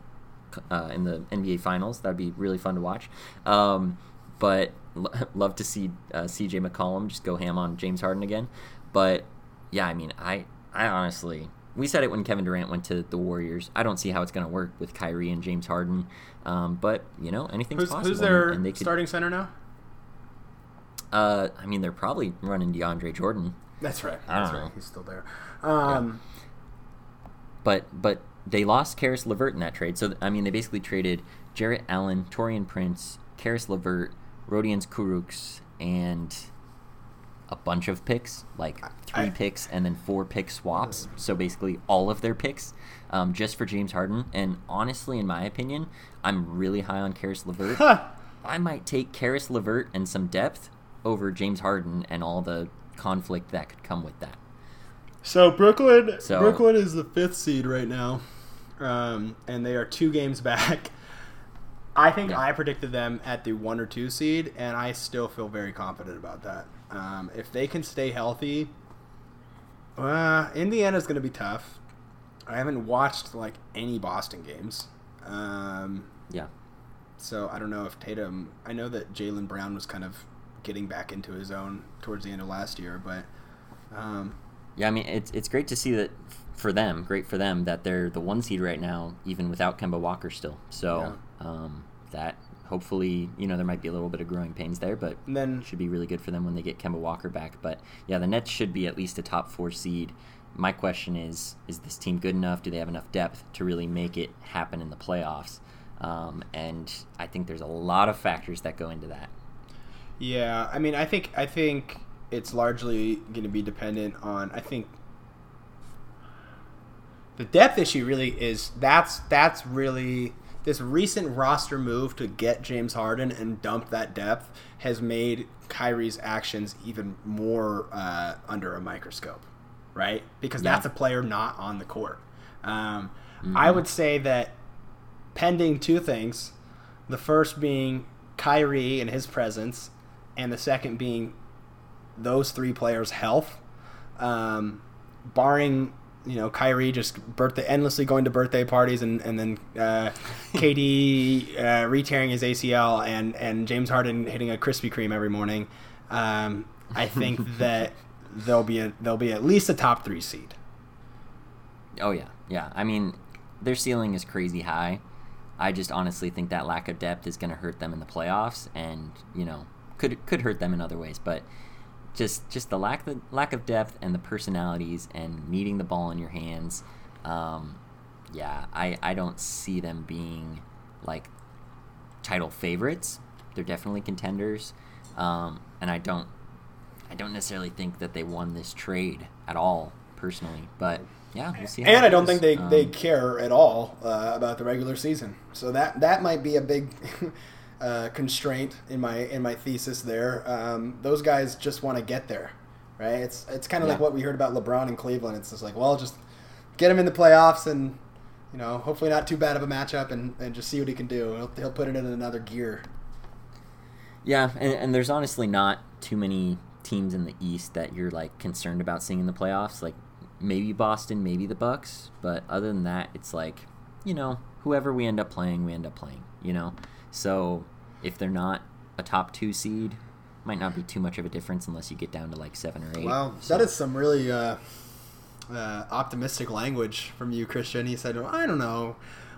uh, in the NBA Finals. That'd be really fun to watch. Um, but lo- *laughs* love to see uh, CJ McCollum just go ham on James Harden again. But yeah, I mean, I I honestly we said it when Kevin Durant went to the Warriors. I don't see how it's going to work with Kyrie and James Harden. Um, but you know, anything's Who's, possible. who's their and they could, starting center now? uh, I mean, they're probably running DeAndre Jordan, That's right. I don't That's know. right. He's still there. Um, but but they lost Caris LeVert in that trade. So I mean, they basically traded Jarrett Allen, Taurean Prince, Caris LeVert, Rodions Kurucs, and a bunch of picks, like three I- picks and then four pick swaps. So basically, all of their picks, um, just for James Harden. And honestly, in my opinion, I'm really high on Caris LeVert. I might take Caris LeVert and some depth over James Harden and all the conflict that could come with that. So Brooklyn, So- Brooklyn is the fifth seed right now, um, and they are two games *laughs* back. I think Yeah. I predicted them at the one or two seed, and I still feel very confident about that. Um, if they can stay healthy, uh, Indiana's going to be tough. I haven't watched like any Boston games, um, Yeah. so I don't know if Tatum. I know that Jaylen Brown was kind of getting back into his own towards the end of last year, but um, Yeah, I mean it's it's great to see that for them, great for them that they're the one seed right now, even without Kemba Walker still. So um, that hopefully you know there might be a little bit of growing pains there, but and then should be really good for them when they get Kemba Walker back. But yeah, the Nets should be at least a top four seed. My question is: Is this team good enough? Do they have enough depth to really make it happen in the playoffs? Um, and I think there's a lot of factors that go into that. Yeah, I mean, I think I think it's largely going to be dependent on. I think the depth issue really is that's that's really this recent roster move to get James Harden and dump that depth has made Kyrie's actions even more uh, under a microscope, right? Because Yeah. that's a player not on the court. Um, I would say that pending two things. The first being Kyrie and his presence, and the second being those three players' health. Um, barring you know Kyrie just birthday endlessly going to birthday parties and and then uh, *laughs* KD uh, re-tearing his ACL and and James Harden hitting a Krispy Kreme every morning. Um, I think *laughs* that they'll be a, they'll be at least a top three seed. Oh yeah, yeah. I mean, their ceiling is crazy high. I just honestly think that lack of depth is going to hurt them in the playoffs, and you know, could could hurt them in other ways. But just just the lack the lack of depth and the personalities and needing the ball in your hands. Um, yeah, I I don't see them being like title favorites. They're definitely contenders, um, and I don't I don't necessarily think that they won this trade at all personally. But yeah, we'll see. How And I don't goes. think they, they Um, care at all uh, about the regular season. So that that might be a big *laughs* uh, constraint in my in my thesis there. Um, those guys just want to get there, right? It's it's kind of like what we heard about LeBron in Cleveland. It's just like, well, just get him in the playoffs and you know, hopefully not too bad of a matchup and, and just see what he can do. He'll, he'll put it in another gear. Yeah, and, and there's honestly not too many teams in the East that you're like concerned about seeing in the playoffs. Like maybe Boston, maybe the Bucks, but other than that, it's like you know whoever we end up playing, we end up playing. You know, so if they're not a top two seed, might not be too much of a difference unless you get down to like seven or eight. Wow, So- that is some really uh, uh, optimistic language from you, Christian. He said, "I don't know,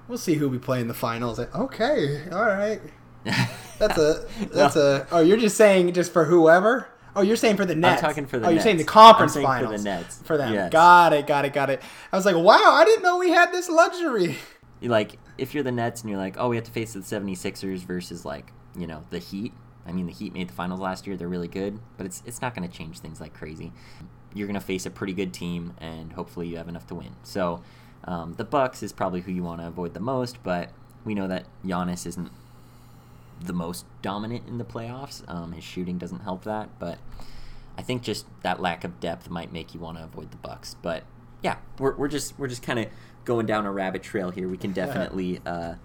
we'll see who we play in the finals." Like, okay, all right. *laughs* That's a that's a. Oh, you're just saying just for whoever. Oh, you're saying for the Nets. talking for the Oh, you're saying the conference I'm saying for the finals Nets. for them. Yes. Got it. Got it. Got it. I was like, wow, I didn't know we had this luxury. like if you're the Nets and you're like, oh, we have to face the 76ers versus like you know the Heat. I mean, the Heat made the finals last year; they're really good, but it's it's not going to change things like crazy. You're going to face a pretty good team, and hopefully you have enough to win. So um, the Bucks is probably who you want to avoid the most, but we know that Giannis isn't the most dominant in the playoffs. Um, his shooting doesn't help that, but I think just that lack of depth might make you want to avoid the Bucks. But yeah, we're, we're just we're just kind of going down a rabbit trail here. We can definitely uh,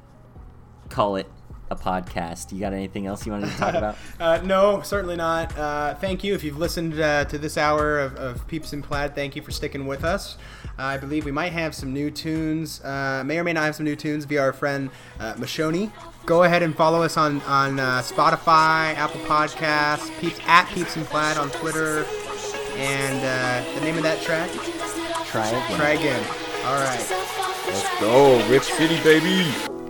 call it a podcast. You got anything else you wanted to talk about? *laughs* uh, no, certainly not. Uh, thank you if you've listened uh, to this hour of, of, Peeps and Plaid. Thank you for sticking with us. I believe we might have some new tunes. Uh, may or may not have some new tunes via our friend uh, Mashoni. Go ahead and follow us on on uh, Spotify, Apple Podcasts, Peeps at Peeps and Plaid on Twitter, and the name of that track. Try again. Try again. All right. Let's go, Rip City, baby.